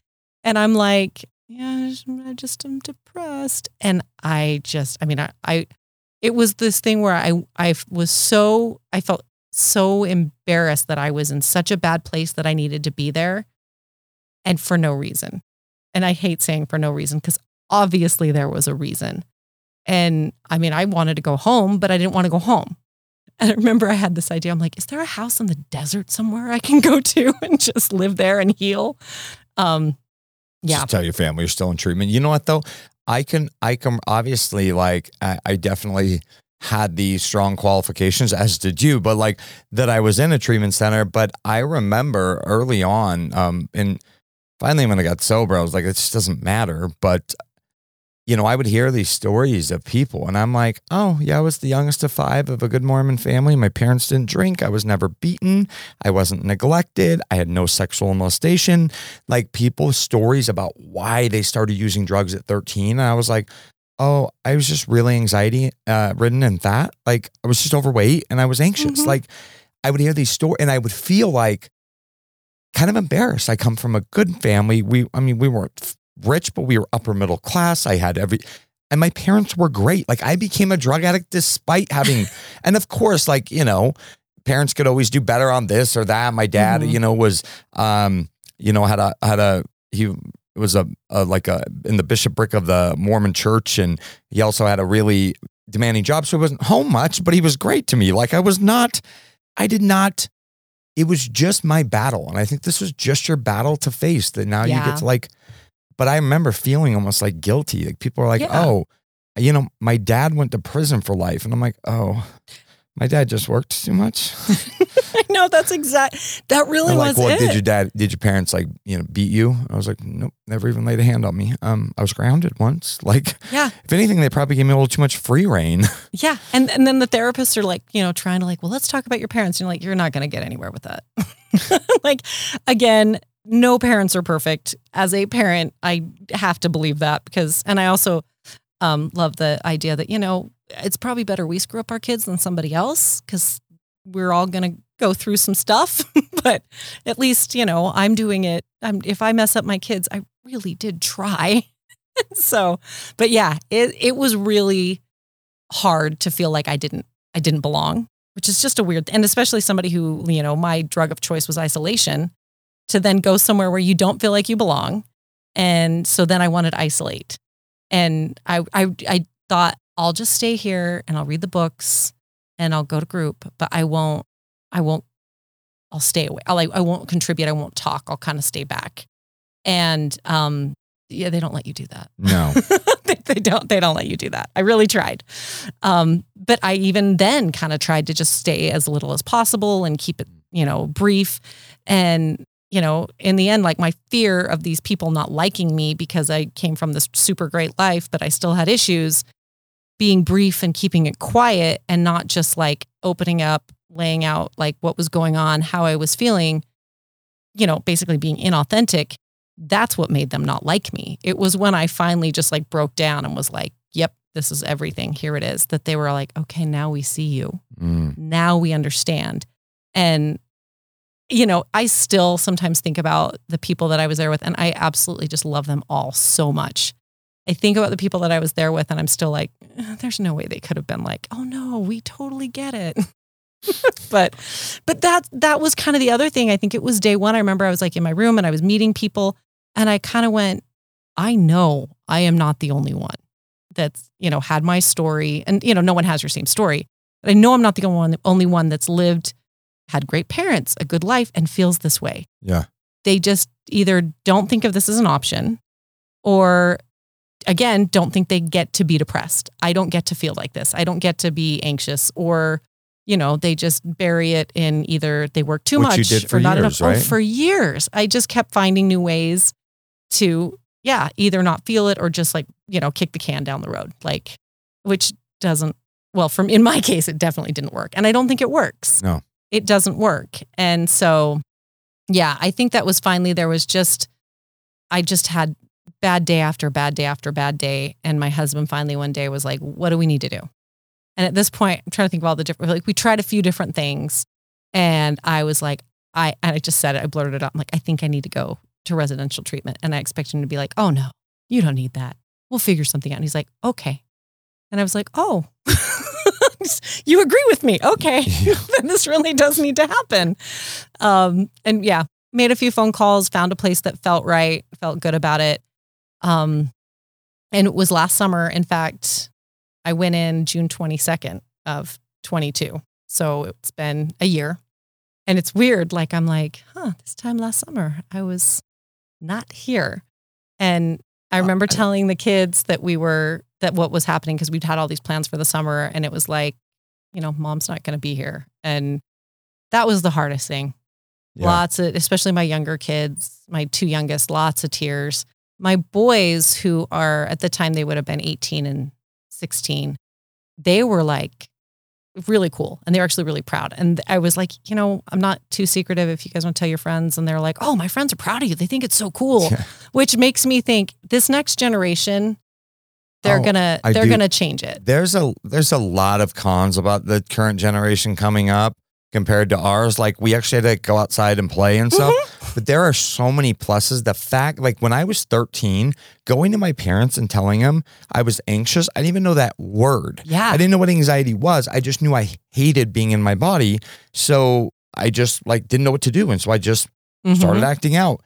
and I'm like, yeah, I just am depressed. And I just, I mean, I, I, it was this thing where I, I was so, I felt so embarrassed that I was in such a bad place that I needed to be there and for no reason. And I hate saying for no reason because obviously there was a reason. And I mean, I wanted to go home, but I didn't want to go home. And I remember I had this idea. I'm like, is there a house in the desert somewhere I can go to and just live there and heal? Um, yeah. Just tell your family you're still in treatment. You know what though? I can I can obviously like I, I definitely had these strong qualifications, as did you, but like that I was in a treatment center. But I remember early on, um, and finally when I got sober, I was like, it just doesn't matter. But you know, I would hear these stories of people, and I'm like, oh, yeah, I was the youngest of five of a good Mormon family. My parents didn't drink. I was never beaten. I wasn't neglected. I had no sexual molestation. Like people's stories about why they started using drugs at 13. And I was like, oh, I was just really anxiety uh, ridden and fat. Like I was just overweight and I was anxious. Mhm. Like I would hear these stories and I would feel like kind of embarrassed. I come from a good family. We, I mean, we weren't rich, but we were upper middle class. I had every, and my parents were great. Like I became a drug addict despite having, and of course, like, you know, parents could always do better on this or that. My dad, Mhm. you know, was, um, you know, had a, had a, he was a, a like a, in the bishopric of the Mormon church. And he also had a really demanding job. So he wasn't home much, but he was great to me. Like I was not, I did not, it was just my battle. And I think this was just your battle to face that now you get to like, but I remember feeling almost like guilty. Like people are like, Yeah. oh, you know, my dad went to prison for life. And I'm like, oh, my dad just worked too much. I know that's exact. That really was like, well, it. did your dad, did your parents like, you know, beat you? I was like, nope, never even laid a hand on me. Um, I was grounded once. Like, Yeah. if anything, they probably gave me a little too much free reign. Yeah. And and then the therapists are like, you know, trying to like, well, let's talk about your parents. And you're like, you're not gonna get anywhere with that. like again, no parents are perfect. As a parent, I have to believe that because and I also um love the idea that, you know, it's probably better we screw up our kids than somebody else because we're all gonna go through some stuff. but at least, you know, I'm doing it. I'm if I mess up my kids, I really did try. so but yeah, it it was really hard to feel like I didn't I didn't belong, which is just a weird and especially somebody who, you know, my drug of choice was isolation to then go somewhere where you don't feel like you belong. And so then I wanted to isolate. And I I I thought I'll just stay here and I'll read the books and I'll go to group, but I won't I won't I'll stay away. I'll, like I won't contribute, I won't talk. I'll kind of stay back. And um yeah, they don't let you do that No. they, they don't they don't let you do that i really tried um, but i even then kind of tried to just stay as little as possible and keep it you know brief and you know in the end like my fear of these people not liking me because i came from this super great life but i still had issues being brief and keeping it quiet and not just like opening up laying out like what was going on how i was feeling you know basically being inauthentic that's what made them not like me. It was when I finally just like broke down and was like, yep, this is everything. Here it is. That they were like, okay, now we see you. Mm. Now we understand. And, you know, I still sometimes think about the people that I was there with, and I absolutely just love them all so much. I think about the people that I was there with, and I'm still like, "Eh, there's no way they could have been like, oh no, we totally get it. but but that that was kind of the other thing. I think it was day one. I remember I was like in my room and I was meeting people and I kind of went, I know I am not the only one that's, you know, had my story. And, you know, no one has your same story. But I know I'm not the only one, only one that's lived, had great parents, a good life, and feels this way. Yeah. They just either don't think of this as an option or again, don't think they get to be depressed. I don't get to feel like this. I don't get to be anxious or you know, they just bury it in either they work too Which much for or not years, enough. Oh, right? Oh, for years. I just kept finding new ways to, yeah, either not feel it or just like, you know, kick the can down the road. Like, which doesn't, well, from in my case, it definitely didn't work. And I don't think it works. No. It doesn't work. And so, yeah, I think that was finally, there was just, I just had bad day after bad day after bad day. And my husband finally one day was like, what do we need to do? And at this point, I'm trying to think of all the different, like we tried a few different things. And I was like, I, and I just said it, I blurted it out. I'm like, I think I need to go to residential treatment. And I expect him to be like, oh no, you don't need that. We'll figure something out. And he's like, okay. And I was like, oh, you agree with me. Okay. Yeah. then this really does need to happen. Um, and yeah, made a few phone calls, found a place that felt right, felt good about it. Um, and it was last summer. In fact, I went in June 22nd of 22. So it's been a year. And it's weird. Like, I'm like, huh, this time last summer, I was not here. And I remember telling the kids that we were, that what was happening because we'd had all these plans for the summer. And it was like, you know, mom's not going to be here. And that was the hardest thing. Yeah. Lots of, especially my younger kids, my two youngest, lots of tears. My boys, who are at the time they would have been 18 and 16, they were like really cool and they're actually really proud. And I was like, you know, I'm not too secretive if you guys want to tell your friends. And they're like, oh, my friends are proud of you. They think it's so cool, Yeah. which makes me think this next generation, they're Oh, gonna I they're do- gonna change it. there's a there's a lot of cons about the current generation coming up compared to ours. Like we actually had to go outside and play and stuff. Mm-hmm. But there are so many pluses. The fact, like when I was 13, going to my parents and telling them I was anxious, I didn't even know that word. Yeah. I didn't know what anxiety was. I just knew I hated being in my body. So I just like didn't know what to do. And so I just Mhm. started acting out.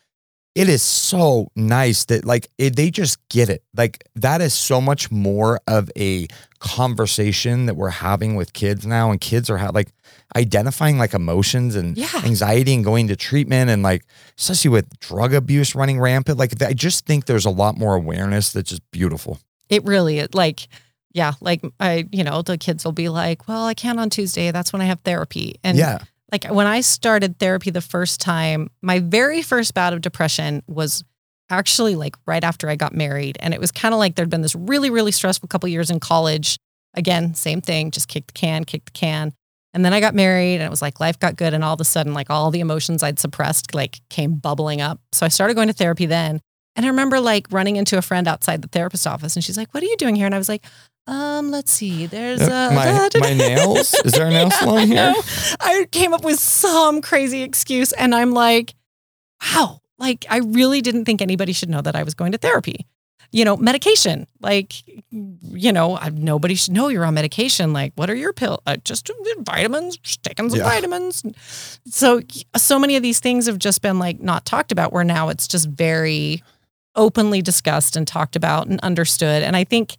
It is so nice that like it, they just get it. Like that is so much more of a conversation that we're having with kids now, and kids are ha- like identifying like emotions and Yeah. anxiety and going to treatment, and like especially with drug abuse running rampant. Like I just think there's a lot more awareness that's just beautiful. It really is like, yeah, like I, you know, the kids will be like, well, I can't on Tuesday. That's when I have therapy. And yeah, like when I started therapy the first time, my very first bout of depression was actually like right after I got married. And it was kind of like there'd been this really, really stressful couple years in college. Again, same thing, just kick the can, kick the can. And then I got married and it was like life got good. And all of a sudden, like all the emotions I'd suppressed like came bubbling up. So I started going to therapy then. And I remember like running into a friend outside the therapist office and she's like, What are you doing here? And I was like, um, let's see. There's Uh, a my my nails. Is there a nail I salon here? know. I came up with some crazy excuse and I'm like, wow, like I really didn't think anybody should know that I was going to therapy. You know, medication, like, you know, nobody should know you're on medication. Like, what are your pill? Uh, just vitamins, just taking some Yeah. vitamins. So, so many of these things have just been like not talked about. Where now it's just very openly discussed and talked about and understood. And I think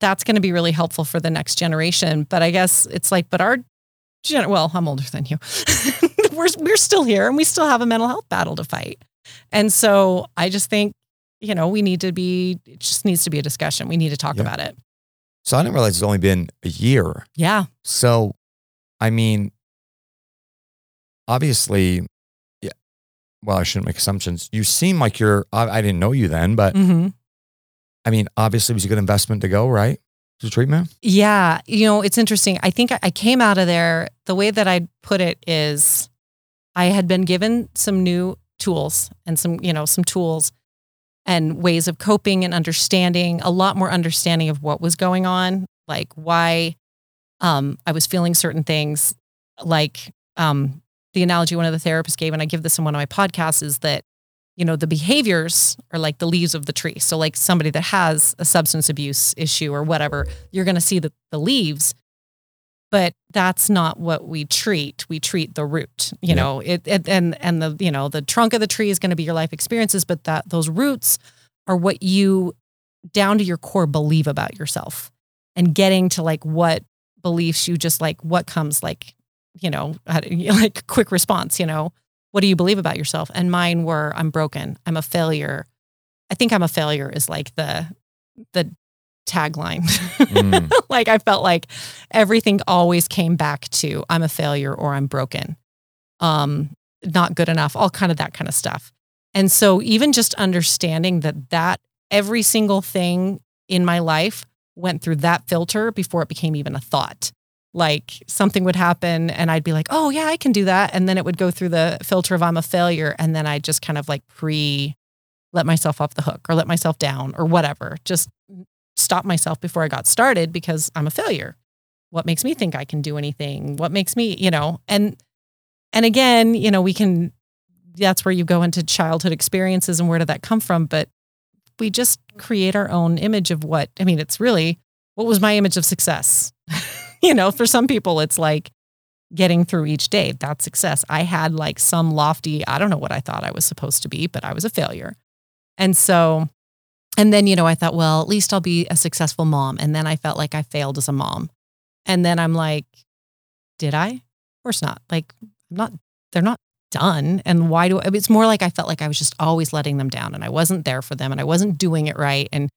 that's going to be really helpful for the next generation. But I guess it's like, but our gen- well, I'm older than you. we're we're still here and we still have a mental health battle to fight. And so I just think, you know, we need to be it just needs to be a discussion. We need to talk Yeah. about it. So I didn't realize it's only been a year. Yeah. So, I mean, obviously, yeah. Well, I shouldn't make assumptions. You seem like you're. I, I didn't know you then, but Mm-hmm. I mean, obviously, it was a good investment to go, right? To treatment. Yeah. You know, it's interesting. I think I- I came out of there. The way that I'd put it is I had been given some new tools and some, you know, some tools and ways of coping and understanding, a lot more understanding of what was going on, like why um, I was feeling certain things. Like um, the analogy one of the therapists gave, and I give this in one of my podcasts, is that you know, the behaviors are like the leaves of the tree. So, like somebody that has a substance abuse issue or whatever, you're going to see the, the leaves, but that's not what we treat. We treat the root, you Yeah. know, it, it, and, and the, you know, the trunk of the tree is going to be your life experiences, but that those roots are what you down to your core believe about yourself and getting to like what beliefs you just like, what comes like, you know, how do you- like quick response, you know, what do you believe about yourself? And mine were I'm broken. I'm a failure. I think I'm a failure is like the the tagline. Mm. like I felt like everything always came back to I'm a failure or I'm broken. Um not good enough, all kind of that kind of stuff. And so even just understanding that that every single thing in my life went through that filter before it became even a thought like something would happen and I'd be like, oh, yeah, I can do that. And then it would go through the filter of I'm a failure. And then I'd just kind of like pre let myself off the hook or let myself down or whatever. Just stop myself before I got started because I'm a failure. What makes me think I can do anything? What makes me, you know, and and again, you know, we can that's where you go into childhood experiences and where did that come from? But we just create our own image of what I mean, it's really what was my image of success? you know, for some people, it's like getting through each day. That's success. I had like some lofty, I don't know what I thought I was supposed to be, but I was a failure. And so, and then, you know, I thought, well, at least I'll be a successful mom. And then I felt like I failed as a mom. And then I'm like, did I? Of course not. Like, I'm not, they're not done. And why do I, it's more like I felt like I was just always letting them down and I wasn't there for them and I wasn't doing it right. And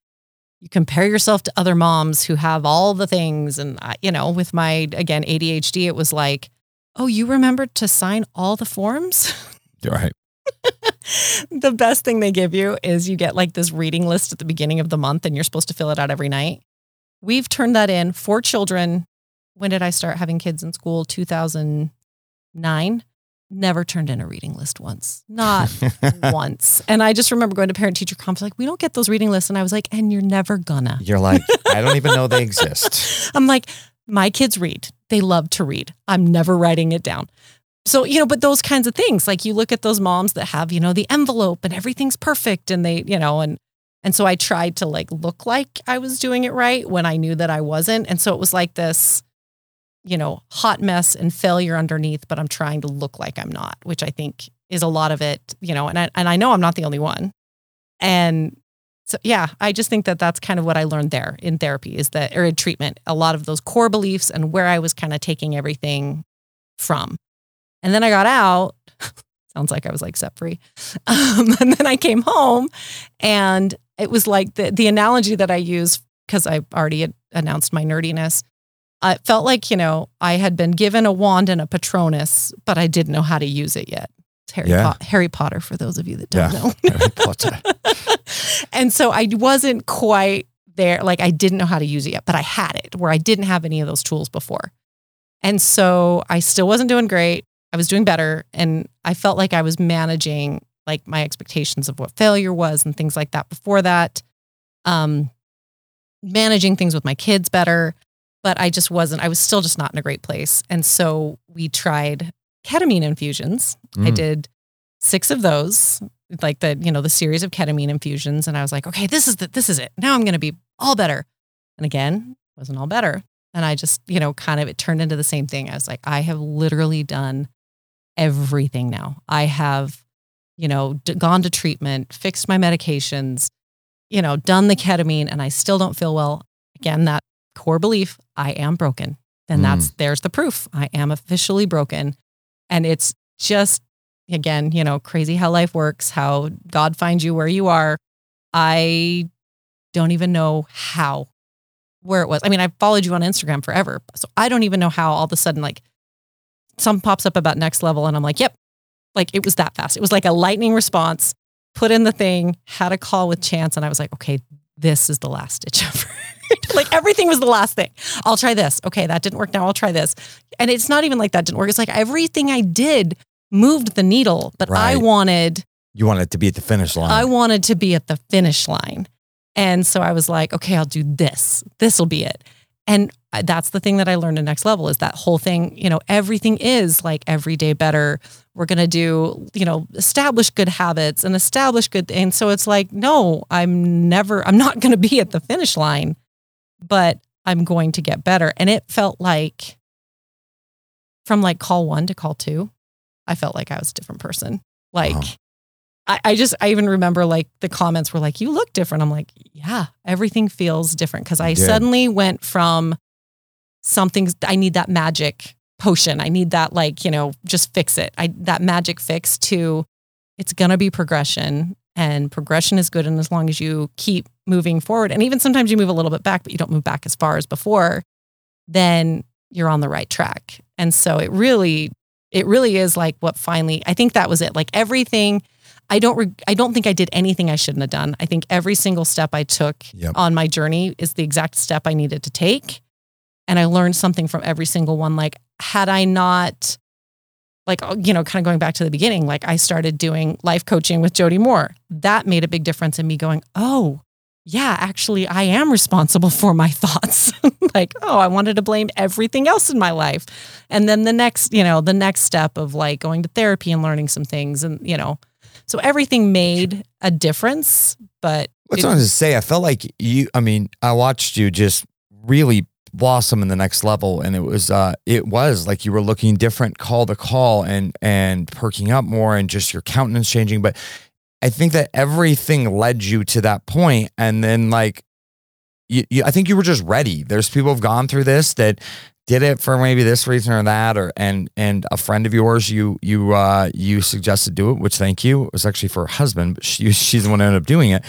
you compare yourself to other moms who have all the things. And, I, you know, with my, again, ADHD, it was like, oh, you remembered to sign all the forms? Right. the best thing they give you is you get like this reading list at the beginning of the month and you're supposed to fill it out every night. We've turned that in for children. When did I start having kids in school? 2009. never turned in a reading list once, not once. And I just remember going to parent teacher conference, like, we don't get those reading lists. And I was like, and you're never gonna. You're like, I don't even know they exist. I'm like, my kids read. They love to read. I'm never writing it down. So, you know, but those kinds of things, like you look at those moms that have, you know, the envelope and everything's perfect and they, you know, and and so I tried to like look like I was doing it right when I knew that I wasn't. And so it was like this, you know, hot mess and failure underneath, but I'm trying to look like I'm not, which I think is a lot of it, you know, and I, and I know I'm not the only one. And so, yeah, I just think that that's kind of what I learned there in therapy is that, or in treatment, a lot of those core beliefs and where I was kind of taking everything from. And then I got out. sounds like I was like set free. Um, and then I came home and it was like the, the analogy that I use, because I already had announced my nerdiness. Uh, it felt like, you know, I had been given a wand and a Patronus, but I didn't know how to use it yet. It's Harry, Yeah. Po- Harry Potter, for those of you that don't Yeah. know. Harry Potter. and so I wasn't quite there. Like I didn't know how to use it yet, but I had it where I didn't have any of those tools before. And so I still wasn't doing great. I was doing better. And I felt like I was managing like my expectations of what failure was and things like that before that. Um, managing things with my kids better. But I just wasn't, I was still just not in a great place. And so we tried ketamine infusions. I Mm. did six of those, like the, you know, the series of ketamine infusions. And I was like, okay, this is the, this is it. Now I'm going to be all better. And again, wasn't all better. And I just, you know, kind of, it turned into the same thing. I was like, I have literally done everything now. I have, you know, d- gone to treatment, fixed my medications, you know, done the ketamine, and I still don't feel well. Again, that core belief, I am broken. And Mm. that's, there's the proof. I am officially broken. And it's just, again, you know, crazy how life works, how God finds you where you are. I don't even know how, where it was. I mean, I followed you on Instagram forever. So I don't even know how all of a sudden, like, some pops up about next level. And I'm like, yep, like it was that fast. It was like a lightning response, put in the thing, had a call with Chance. And I was like, okay, this is the last stitch ever. like everything was the last thing. I'll try this. Okay, that didn't work. Now I'll try this. And it's not even like that didn't work. It's like everything I did moved the needle, but I wanted You wanted it to be at the finish line. I wanted to be at the finish line. And so I was like, okay, I'll do this. This will be it. And that's the thing that I learned at next level is that whole thing, you know, everything is like every day better. We're going to do, you know, establish good habits and establish good. And so it's like, no, I'm never, I'm not going to be at the finish line, but I'm going to get better. And it felt like from like call one to call two, I felt like I was a different person. Uh-huh. Like, Wow. I, I just, I even remember like the comments were like, you look different. I'm like, yeah, everything feels different. Cause I did. suddenly went from something, I need that magic potion. I need that, like, you know, just fix it. I, that magic fix to it's going to be progression and progression is good. And as long as you keep moving forward, and even sometimes you move a little bit back, but you don't move back as far as before, then you're on the right track. And so it really, it really is like what finally, I think that was it. Like everything, I don't, re- I don't think I did anything I shouldn't have done. I think every single step I took Yep. on my journey is the exact step I needed to take. And I learned something from every single one. Like, had I not, like, uh, you know, kind of going back to the beginning, like I started doing life coaching with Jody Moore. That made a big difference in me going, oh, yeah, actually, I am responsible for my thoughts. like, oh, I wanted to blame everything else in my life. And then the next, you know, the next step of like going to therapy and learning some things and, you know, so everything made a difference, but What's it- I was to say? I felt like you. I mean, I watched you just really blossom in the next level, and it was uh, it was like you were looking different, call to call, and and perking up more, and just your countenance changing. But I think that everything led you to that point, and then like. You, you, I think you were just ready. There's people who've gone through this that did it for maybe this reason or that, or and and a friend of yours you you uh you suggested do it, which thank you. It was actually for her husband, but she she's the one who ended up doing it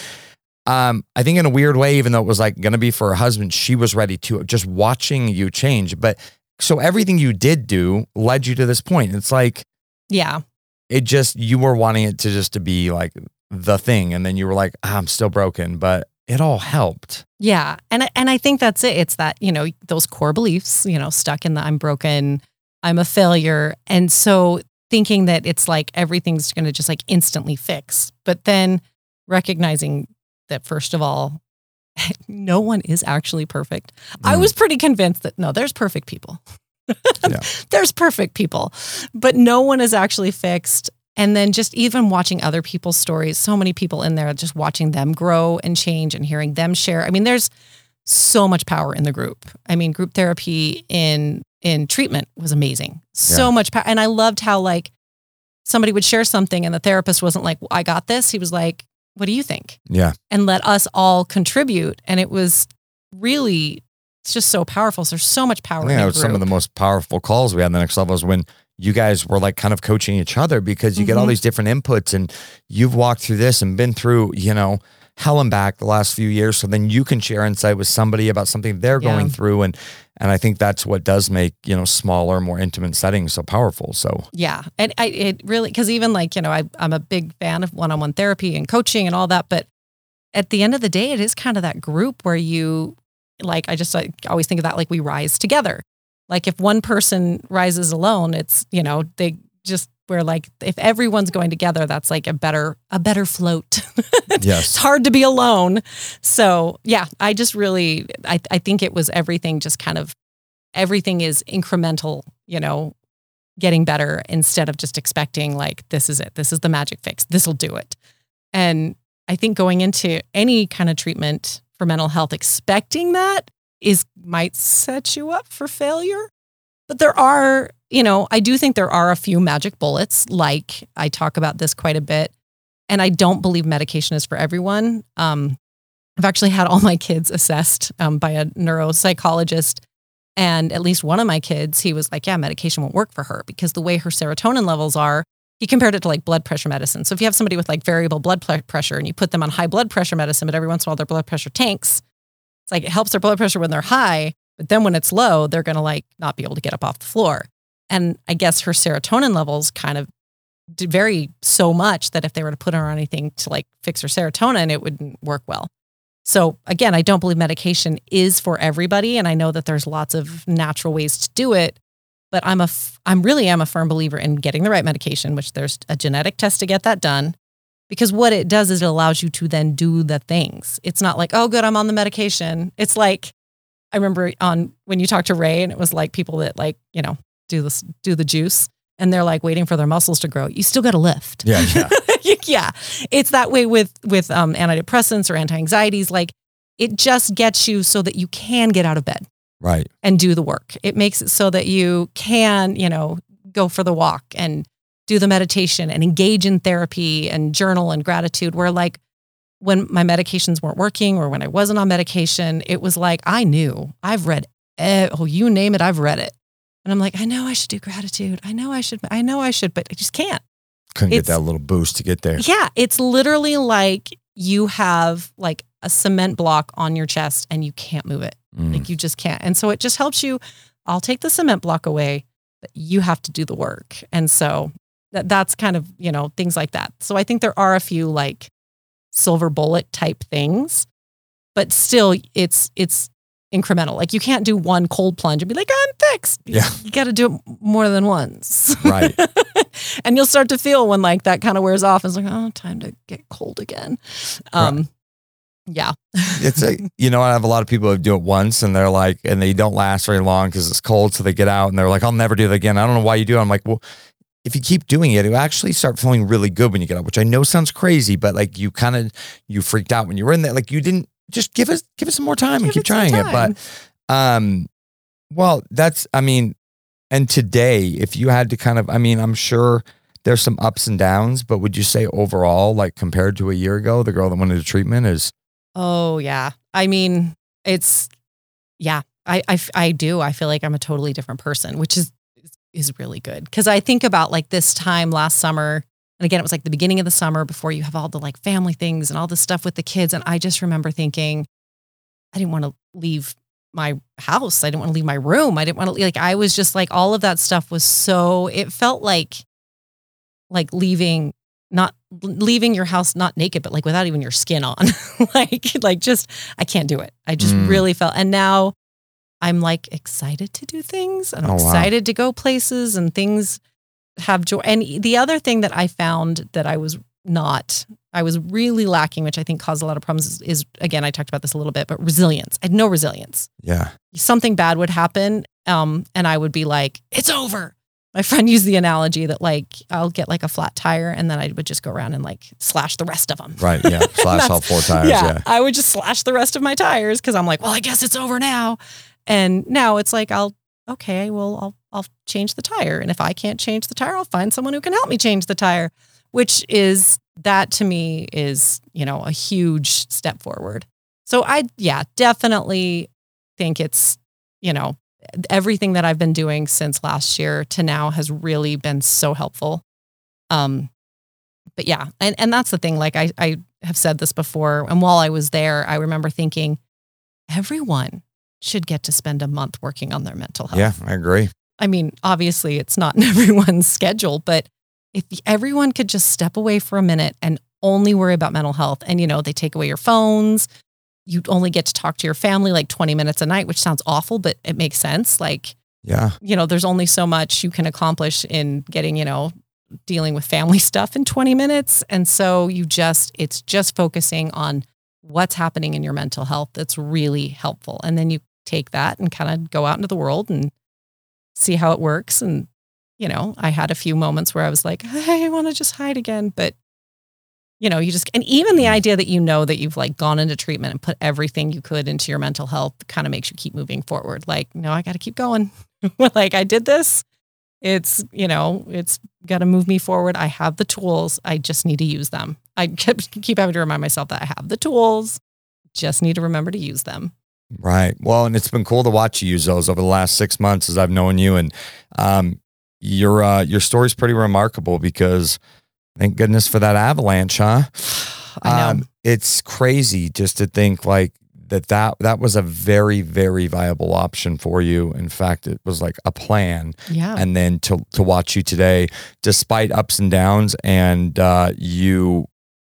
um, I think in a weird way, even though it was like going to be for her husband, she was ready to just watching you change. But so everything you did do led you to this point. It's like yeah, it just you were wanting it to just to be like the thing, and then you were like, ah, I'm still broken, but it all helped. Yeah. And I- and I think that's it. It's that, you know, those core beliefs, you know, stuck in the I'm broken, I'm a failure. And so thinking that it's like everything's going to just like instantly fix. But then recognizing that, first of all, no one is actually perfect. I Mm. was pretty convinced that no, there's perfect people. Yeah. There's perfect people, but no one is actually fixed. And then just even watching other people's stories, so many people in there, just watching them grow and change and hearing them share. I mean, there's so much power in the group. I mean, group therapy in in treatment was amazing. So Yeah. much power. And I loved how like somebody would share something and the therapist wasn't like, I got this. He was like, What do you think? Yeah. and let us all contribute. And it was really, it's just so powerful. So there's so much power. I think in that a was some of the most powerful calls we had. In the next level was when you guys were like kind of coaching each other because you get all Mhm. these different inputs and you've walked through this and been through, you know, hell and back the last few years. So then you can share insight with somebody about something they're going through. And and I think that's what does make, you know, smaller, more intimate settings so powerful. So Yeah. And I, it really, because even like, you know, I, I'm a big fan of one on one therapy and coaching and all that. But at the end of the day, it is kind of that group where you, like, I just I always think of that like we rise together. Like if one person rises alone, it's, you know, they just, we're like, if everyone's going together, that's like a better, a better float. yes it's hard to be alone. So yeah, I just really, I, I think it was everything just kind of, everything is incremental, you know, getting better instead of just expecting like, this is it, this is the magic fix, this will do it. And I think going into any kind of treatment for mental health, expecting that is might set you up for failure. But there are, you know, I do think there are a few magic bullets. Like I talk about this quite a bit, and I don't believe medication is for everyone. Um, I've actually had all my kids assessed um, by a neuropsychologist, and at least one of my kids, he was like, "Yeah, medication won't work for her because the way her serotonin levels are." He compared it to like blood pressure medicine. So if you have somebody with like variable blood pressure and you put them on high blood pressure medicine, but every once in a while their blood pressure tanks, it's like it helps their blood pressure when they're high, but then when it's low, they're going to like not be able to get up off the floor. And I guess her serotonin levels kind of vary so much that if they were to put her on anything to like fix her serotonin, it wouldn't work well. So again, I don't believe medication is for everybody, and I know that there's lots of natural ways to do it. But I'm a, f- I'm really am a firm believer in getting the right medication, which there's a genetic test to get that done. Because what it does is it allows you to then do the things. It's not like, oh, good, I'm on the medication. It's like, I remember on when you talked to Ray, and it was like people that like, you know, do this, do the juice, and they're like waiting for their muscles to grow. You still got to lift. Yeah. Yeah. yeah, it's that way with with um, antidepressants or anti anxieties. Like it just gets you so that you can get out of bed right. and do the work. It makes it so that you can, you know, go for the walk and do the meditation and engage in therapy and journal and gratitude. Where like when my medications weren't working or when I wasn't on medication, it was like I knew I've read, eh, oh, you name it, I've read it. And I'm like, I know I should do gratitude. I know I should, I know I should, but I just can't. Couldn't get that little boost to get there. Yeah, it's literally like you have like a cement block on your chest and you can't move it. Mm. Like you just can't. And so it just helps you. I'll take the cement block away, but you have to do the work. And so that, that's kind of, you know, things like that. So I think there are a few like silver bullet type things, but still it's, it's, incremental like you can't do one cold plunge and be like i'm fixed Yeah. you got to do it more than once Right. and you'll start to feel when like that kind of wears off. It's like, oh, time to get cold again. Um, yeah, it's a you know I have a lot of people who do it once and they're like and they don't last very long because it's cold so they get out and they're like I'll never do that again I don't know why you do it I'm like well if you keep doing it you actually start feeling really good when you get up, which I know sounds crazy but like you kind of you freaked out when you were in there like you didn't just give us give us some more time and keep it trying it but um well that's I mean and today if you had to kind of I mean I'm sure there's some ups and downs but would you say overall like compared to a year ago the girl that went into treatment is Oh yeah. I mean, it's yeah. I, I, I do. I feel like I'm a totally different person, which is is really good because I think about like this time last summer, and again, it was like the beginning of the summer before you have all the like family things and all this stuff with the kids, and I just remember thinking, I didn't want to leave my house. I didn't want to leave my room. I didn't want to like. I was just like all of that stuff was so. It felt like like leaving not leaving your house not naked but like without even your skin on like like just i can't do it i just Mm. really felt and now i'm like excited to do things and i'm Oh, wow. excited to go places and things have joy. And the other thing that I found that I was not, I was really lacking, which I think caused a lot of problems, is, is again, I talked about this a little bit, but resilience. I had no resilience. Yeah. Something bad would happen, um, and I would be like, "It's over." My friend used the analogy that like I'll get like a flat tire, and then I would just go around and like slash the rest of them. Right. Yeah. Slash all four tires. yeah, Yeah. I would just slash the rest of my tires because I'm like, well, I guess it's over now. And now it's like I'll okay, well, I'll I'll change the tire, and if I can't change the tire, I'll find someone who can help me change the tire. Which is that to me is you know a huge step forward. So I yeah definitely think it's you know everything that I've been doing since last year to now has really been so helpful. Um, but yeah, and and that's the thing. Like I I have said this before, and while I was there, I remember thinking, everyone should get to spend a month working on their mental health. Yeah. I agree. I mean, obviously, it's not in everyone's schedule, but if everyone could just step away for a minute and only worry about mental health, and you know, they take away your phones, you only get to talk to your family like 20 minutes a night, which sounds awful, but it makes sense. Like, Yeah. you know, there's only so much you can accomplish in getting, you know, dealing with family stuff in 20 minutes. And so you just, it's just focusing on what's happening in your mental health that's really helpful. And then you take that and kind of go out into the world and see how it works. And, you know, I had a few moments where I was like, I want to just hide again. But, you know, you just, and even the idea that you know that you've like gone into treatment and put everything you could into your mental health kind of makes you keep moving forward. Like, no, I got to keep going. like, I did this. It's, you know, it's got to move me forward. I have the tools. I just need to use them. I kept, keep having to remind myself that I have the tools, just need to remember to use them. Right. Well, and it's been cool to watch you use those over the last six months as I've known you, and um, your uh, your story's pretty remarkable because thank goodness for that avalanche, huh? I know. Um, it's crazy just to think like that that that was a very very viable option for you. In fact, it was like a plan, yeah. and then to to watch you today, despite ups and downs, and uh, you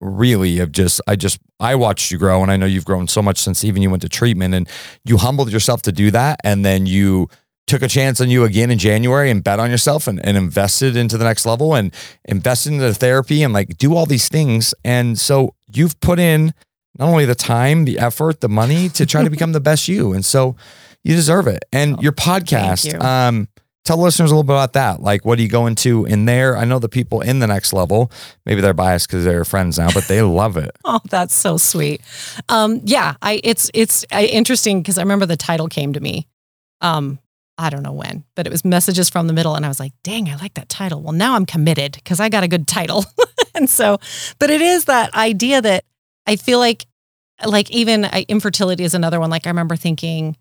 really have just I just I watched you grow, and I know you've grown so much since even you went to treatment, and you humbled yourself to do that, and then you took a chance on you again in January and bet on yourself and, and invested into the next level and invested into therapy and like do all these things. And so you've put in not only the time, the effort, the money to try to become the best you. And so you deserve it. And Oh, your podcast, you. um, tell listeners a little bit about that. Like, what are you going to in there? I know the people in the next level, maybe they're biased because they're friends now, but they love it. Oh, that's so sweet. Um, yeah, I it's it's uh, interesting because I remember the title came to me. Um, I don't know when, but it was messages from the middle, and I was like, "Dang, I like that title." Well, now I'm committed because I got a good title, and so, but it is that idea that I feel like, like even I, infertility is another one. Like I remember thinking,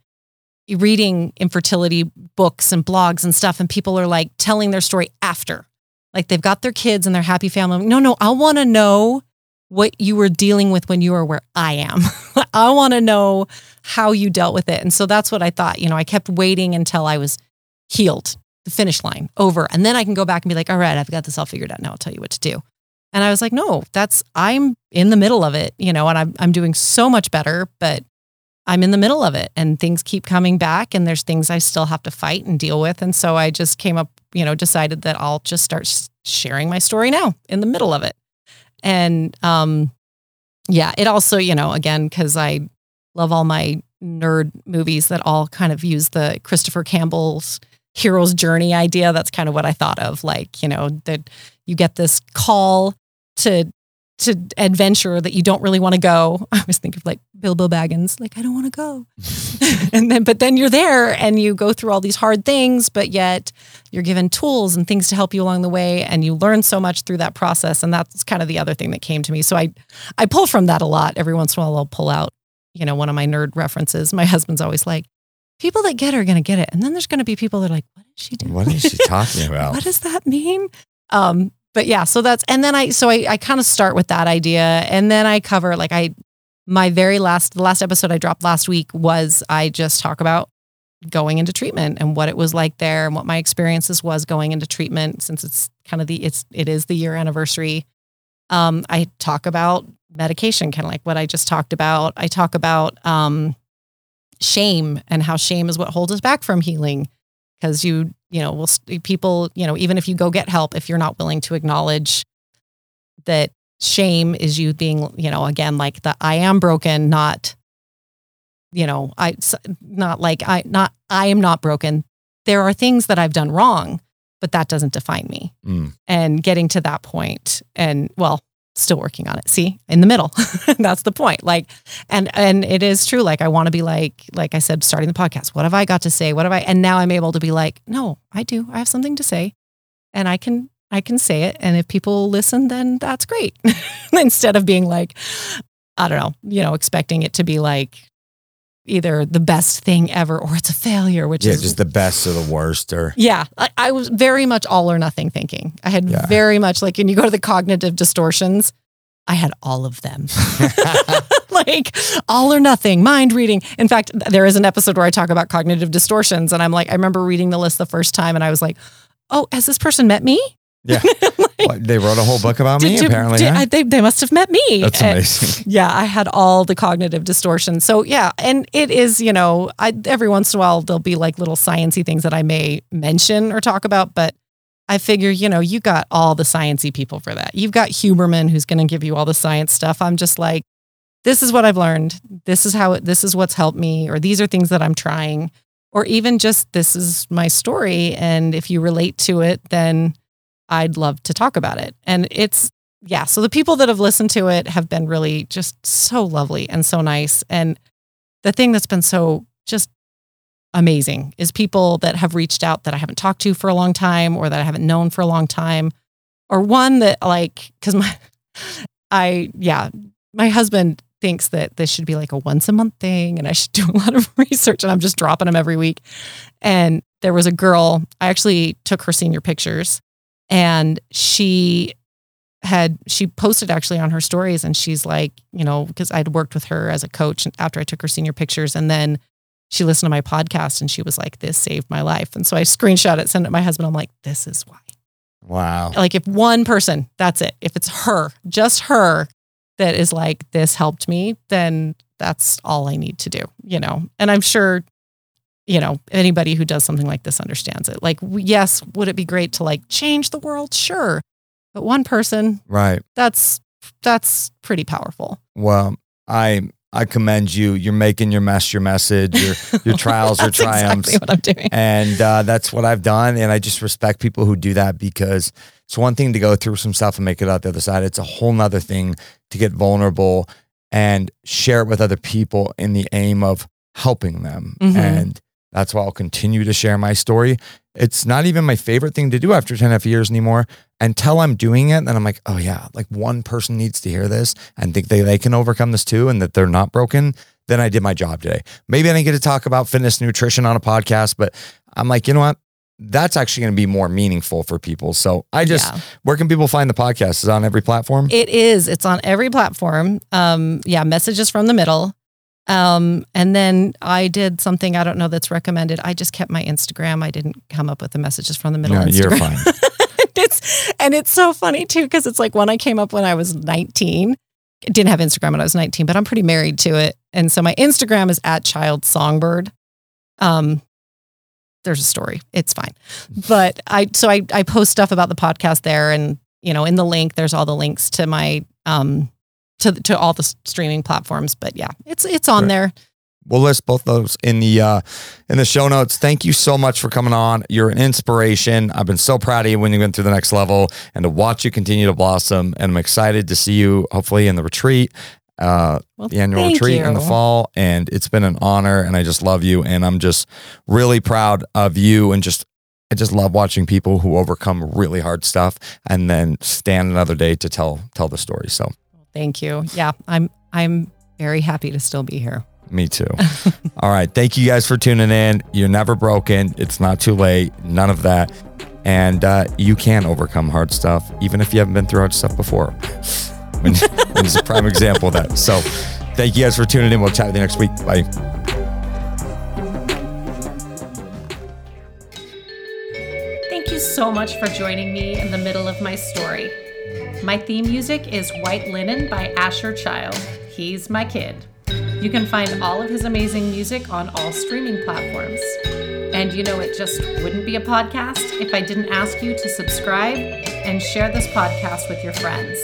reading infertility books and blogs and stuff, and people are like telling their story after, like they've got their kids and their happy family. No, no, I want to know what you were dealing with when you were where I am. I want to know how you dealt with it. And so that's what I thought. You know, I kept waiting until I was healed, the finish line over. And then I can go back and be like, all right, I've got this all figured out. Now I'll tell you what to do. And I was like, no, that's, I'm in the middle of it, you know, and I'm, I'm doing so much better, but I'm in the middle of it and things keep coming back and there's things I still have to fight and deal with. And so I just came up, you know, decided that I'll just start sharing my story now in the middle of it. And um, yeah, it also, you know, again, because I love all my nerd movies that all kind of use the Christopher Campbell's hero's journey idea. That's kind of what I thought of. Like, you know, that you get this call to to adventure that you don't really want to go. I was thinking of like Bilbo Baggins, like I don't want to go. and then but then you're there and you go through all these hard things, but yet you're given tools and things to help you along the way and you learn so much through that process and that's kind of the other thing that came to me. So I I pull from that a lot. Every once in a while I'll pull out, you know, one of my nerd references. My husband's always like, people that get it are going to get it. And then there's going to be people that are like, what is she doing? What is she talking about? what does that mean? Um, but yeah, so that's and then I so I, I kind of start with that idea and then I cover like I my very last the last episode I dropped last week was I just talk about going into treatment and what it was like there and what my experiences was going into treatment since it's kind of the it's it is the year anniversary. Um, I talk about medication, kind of like what I just talked about. I talk about um, shame and how shame is what holds us back from healing because you you know, will people, you know, even if you go get help, if you're not willing to acknowledge that shame is you being, you know, again, like the I am broken, not, you know, I, not like I, not, I am not broken. There are things that I've done wrong, but that doesn't define me. Mm. And getting to that point and well, still working on it. See, in the middle. That's the point. Like, and and it is true. Like, I want to be like, like I said, starting the podcast. What have I got to say? What have I? And now I'm able to be like, no, I do. I have something to say, and I can I can say it. And if people listen, then that's great. Instead of being like, I don't know, you know, expecting it to be like either the best thing ever or it's a failure, which Yeah, is just the best or the worst or yeah, I, I was very much all or nothing thinking. I had Yeah. very much like when you go to the cognitive distortions, I had all of them. like all or nothing, mind reading. In fact, there is an episode where I talk about cognitive distortions, and I'm like, I remember reading the list the first time, and I was like, oh, has this person met me? Yeah. Like, they wrote a whole book about me, did- did- apparently. did- huh? I- they, they must have met me. That's And- amazing. yeah, I had all the cognitive distortions. So yeah, and it is, you know, I every once in a while there'll be like little sciency things that I may mention or talk about, but I figure, you know, you got all the sciency people for that. You've got Huberman who's going to give you all the science stuff. I'm just like, this is what I've learned. This is how it, this is what's helped me, or these are things that I'm trying, or even just this is my story. And if you relate to it, then I'd love to talk about it. And it's yeah, so the people that have listened to it have been really just so lovely and so nice. And the thing that's been so just amazing is people that have reached out that I haven't talked to for a long time or that I haven't known for a long time. Or one that like cuz my I yeah, my husband thinks that this should be like a once a month thing and I should do a lot of research and I'm just dropping them every week. And there was a girl, I actually took her senior pictures and she had she posted actually on her stories and she's like you know because i'd worked with her as a coach after i took her senior pictures and then she listened to my podcast and she was like this saved my life. And so i screenshot it sent it to my husband. I'm like this is why. Wow. like if one person that's it. If it's her just her that is like this helped me then that's all i need to do you know? And i'm sure you know anybody who does something like this understands it like yes would it be great to like change the world sure but one person Right. that's that's pretty powerful Well, I I commend you. You're making your mess your message. Your your trials, your triumphs. exactly what i'm doing and uh, that's what I've done. And I just respect people who do that because it's one thing to go through some stuff and make it out the other side. It's a whole nother thing to get vulnerable and share it with other people in the aim of helping them. Mhm. And that's why I'll continue to share my story. It's not even my favorite thing to do after 10 and a half years anymore. Until I'm doing it, then I'm like, oh yeah, like one person needs to hear this and think they, they can overcome this too and that they're not broken. Then I did my job today. Maybe I didn't get to talk about fitness nutrition on a podcast, but I'm like, you know what? That's actually going to be more meaningful for people. So I just, Yeah. where can people find the podcast? Is it on every platform? It is. It's on every platform. Um, yeah, messages from the middle. Um, and then I did something I don't know that's recommended. I just kept my Instagram. I didn't come up with the messages from the middle. no, you're fine. it's and it's so funny too because it's like when I came up when I was 19. I didn't have Instagram when I was 19, but I'm pretty married to it. And so my Instagram is at child songbird. Um there's a story. It's fine. But I so I I post stuff about the podcast there and you know in the link there's all the links to my um to to all the streaming platforms but yeah it's it's on Right. there We'll list both those in the uh, in the show notes. Thank you so much for coming on. You're an inspiration. I've been so proud of you when you went through the next level and to watch you continue to blossom. And I'm excited to see you hopefully in the retreat, uh, Well, the annual retreat in the fall. And it's been an honor, and I just love you. And I'm just really proud of you, and just I just love watching people who overcome really hard stuff and then stand another day to tell tell the story. So thank you yeah i'm i'm very happy to still be here Me too. All right. Thank you guys for tuning in. You're never broken. It's not too late. None of that. And uh, you can overcome hard stuff, even if you haven't been through hard stuff before. When, when it's a prime example of that. So thank you guys for tuning in. We'll chat with you next week. Bye. Thank you so much for joining me in the middle of my story. My theme music is White Linen by Asher Child. He's my kid. You can find all of his amazing music on all streaming platforms. And you know, it just wouldn't be a podcast if I didn't ask you to subscribe and share this podcast with your friends.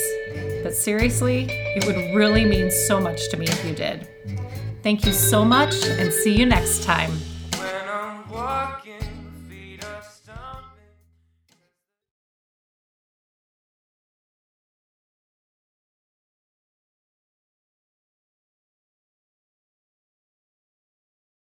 But seriously, it would really mean so much to me if you did. Thank you so much and see you next time.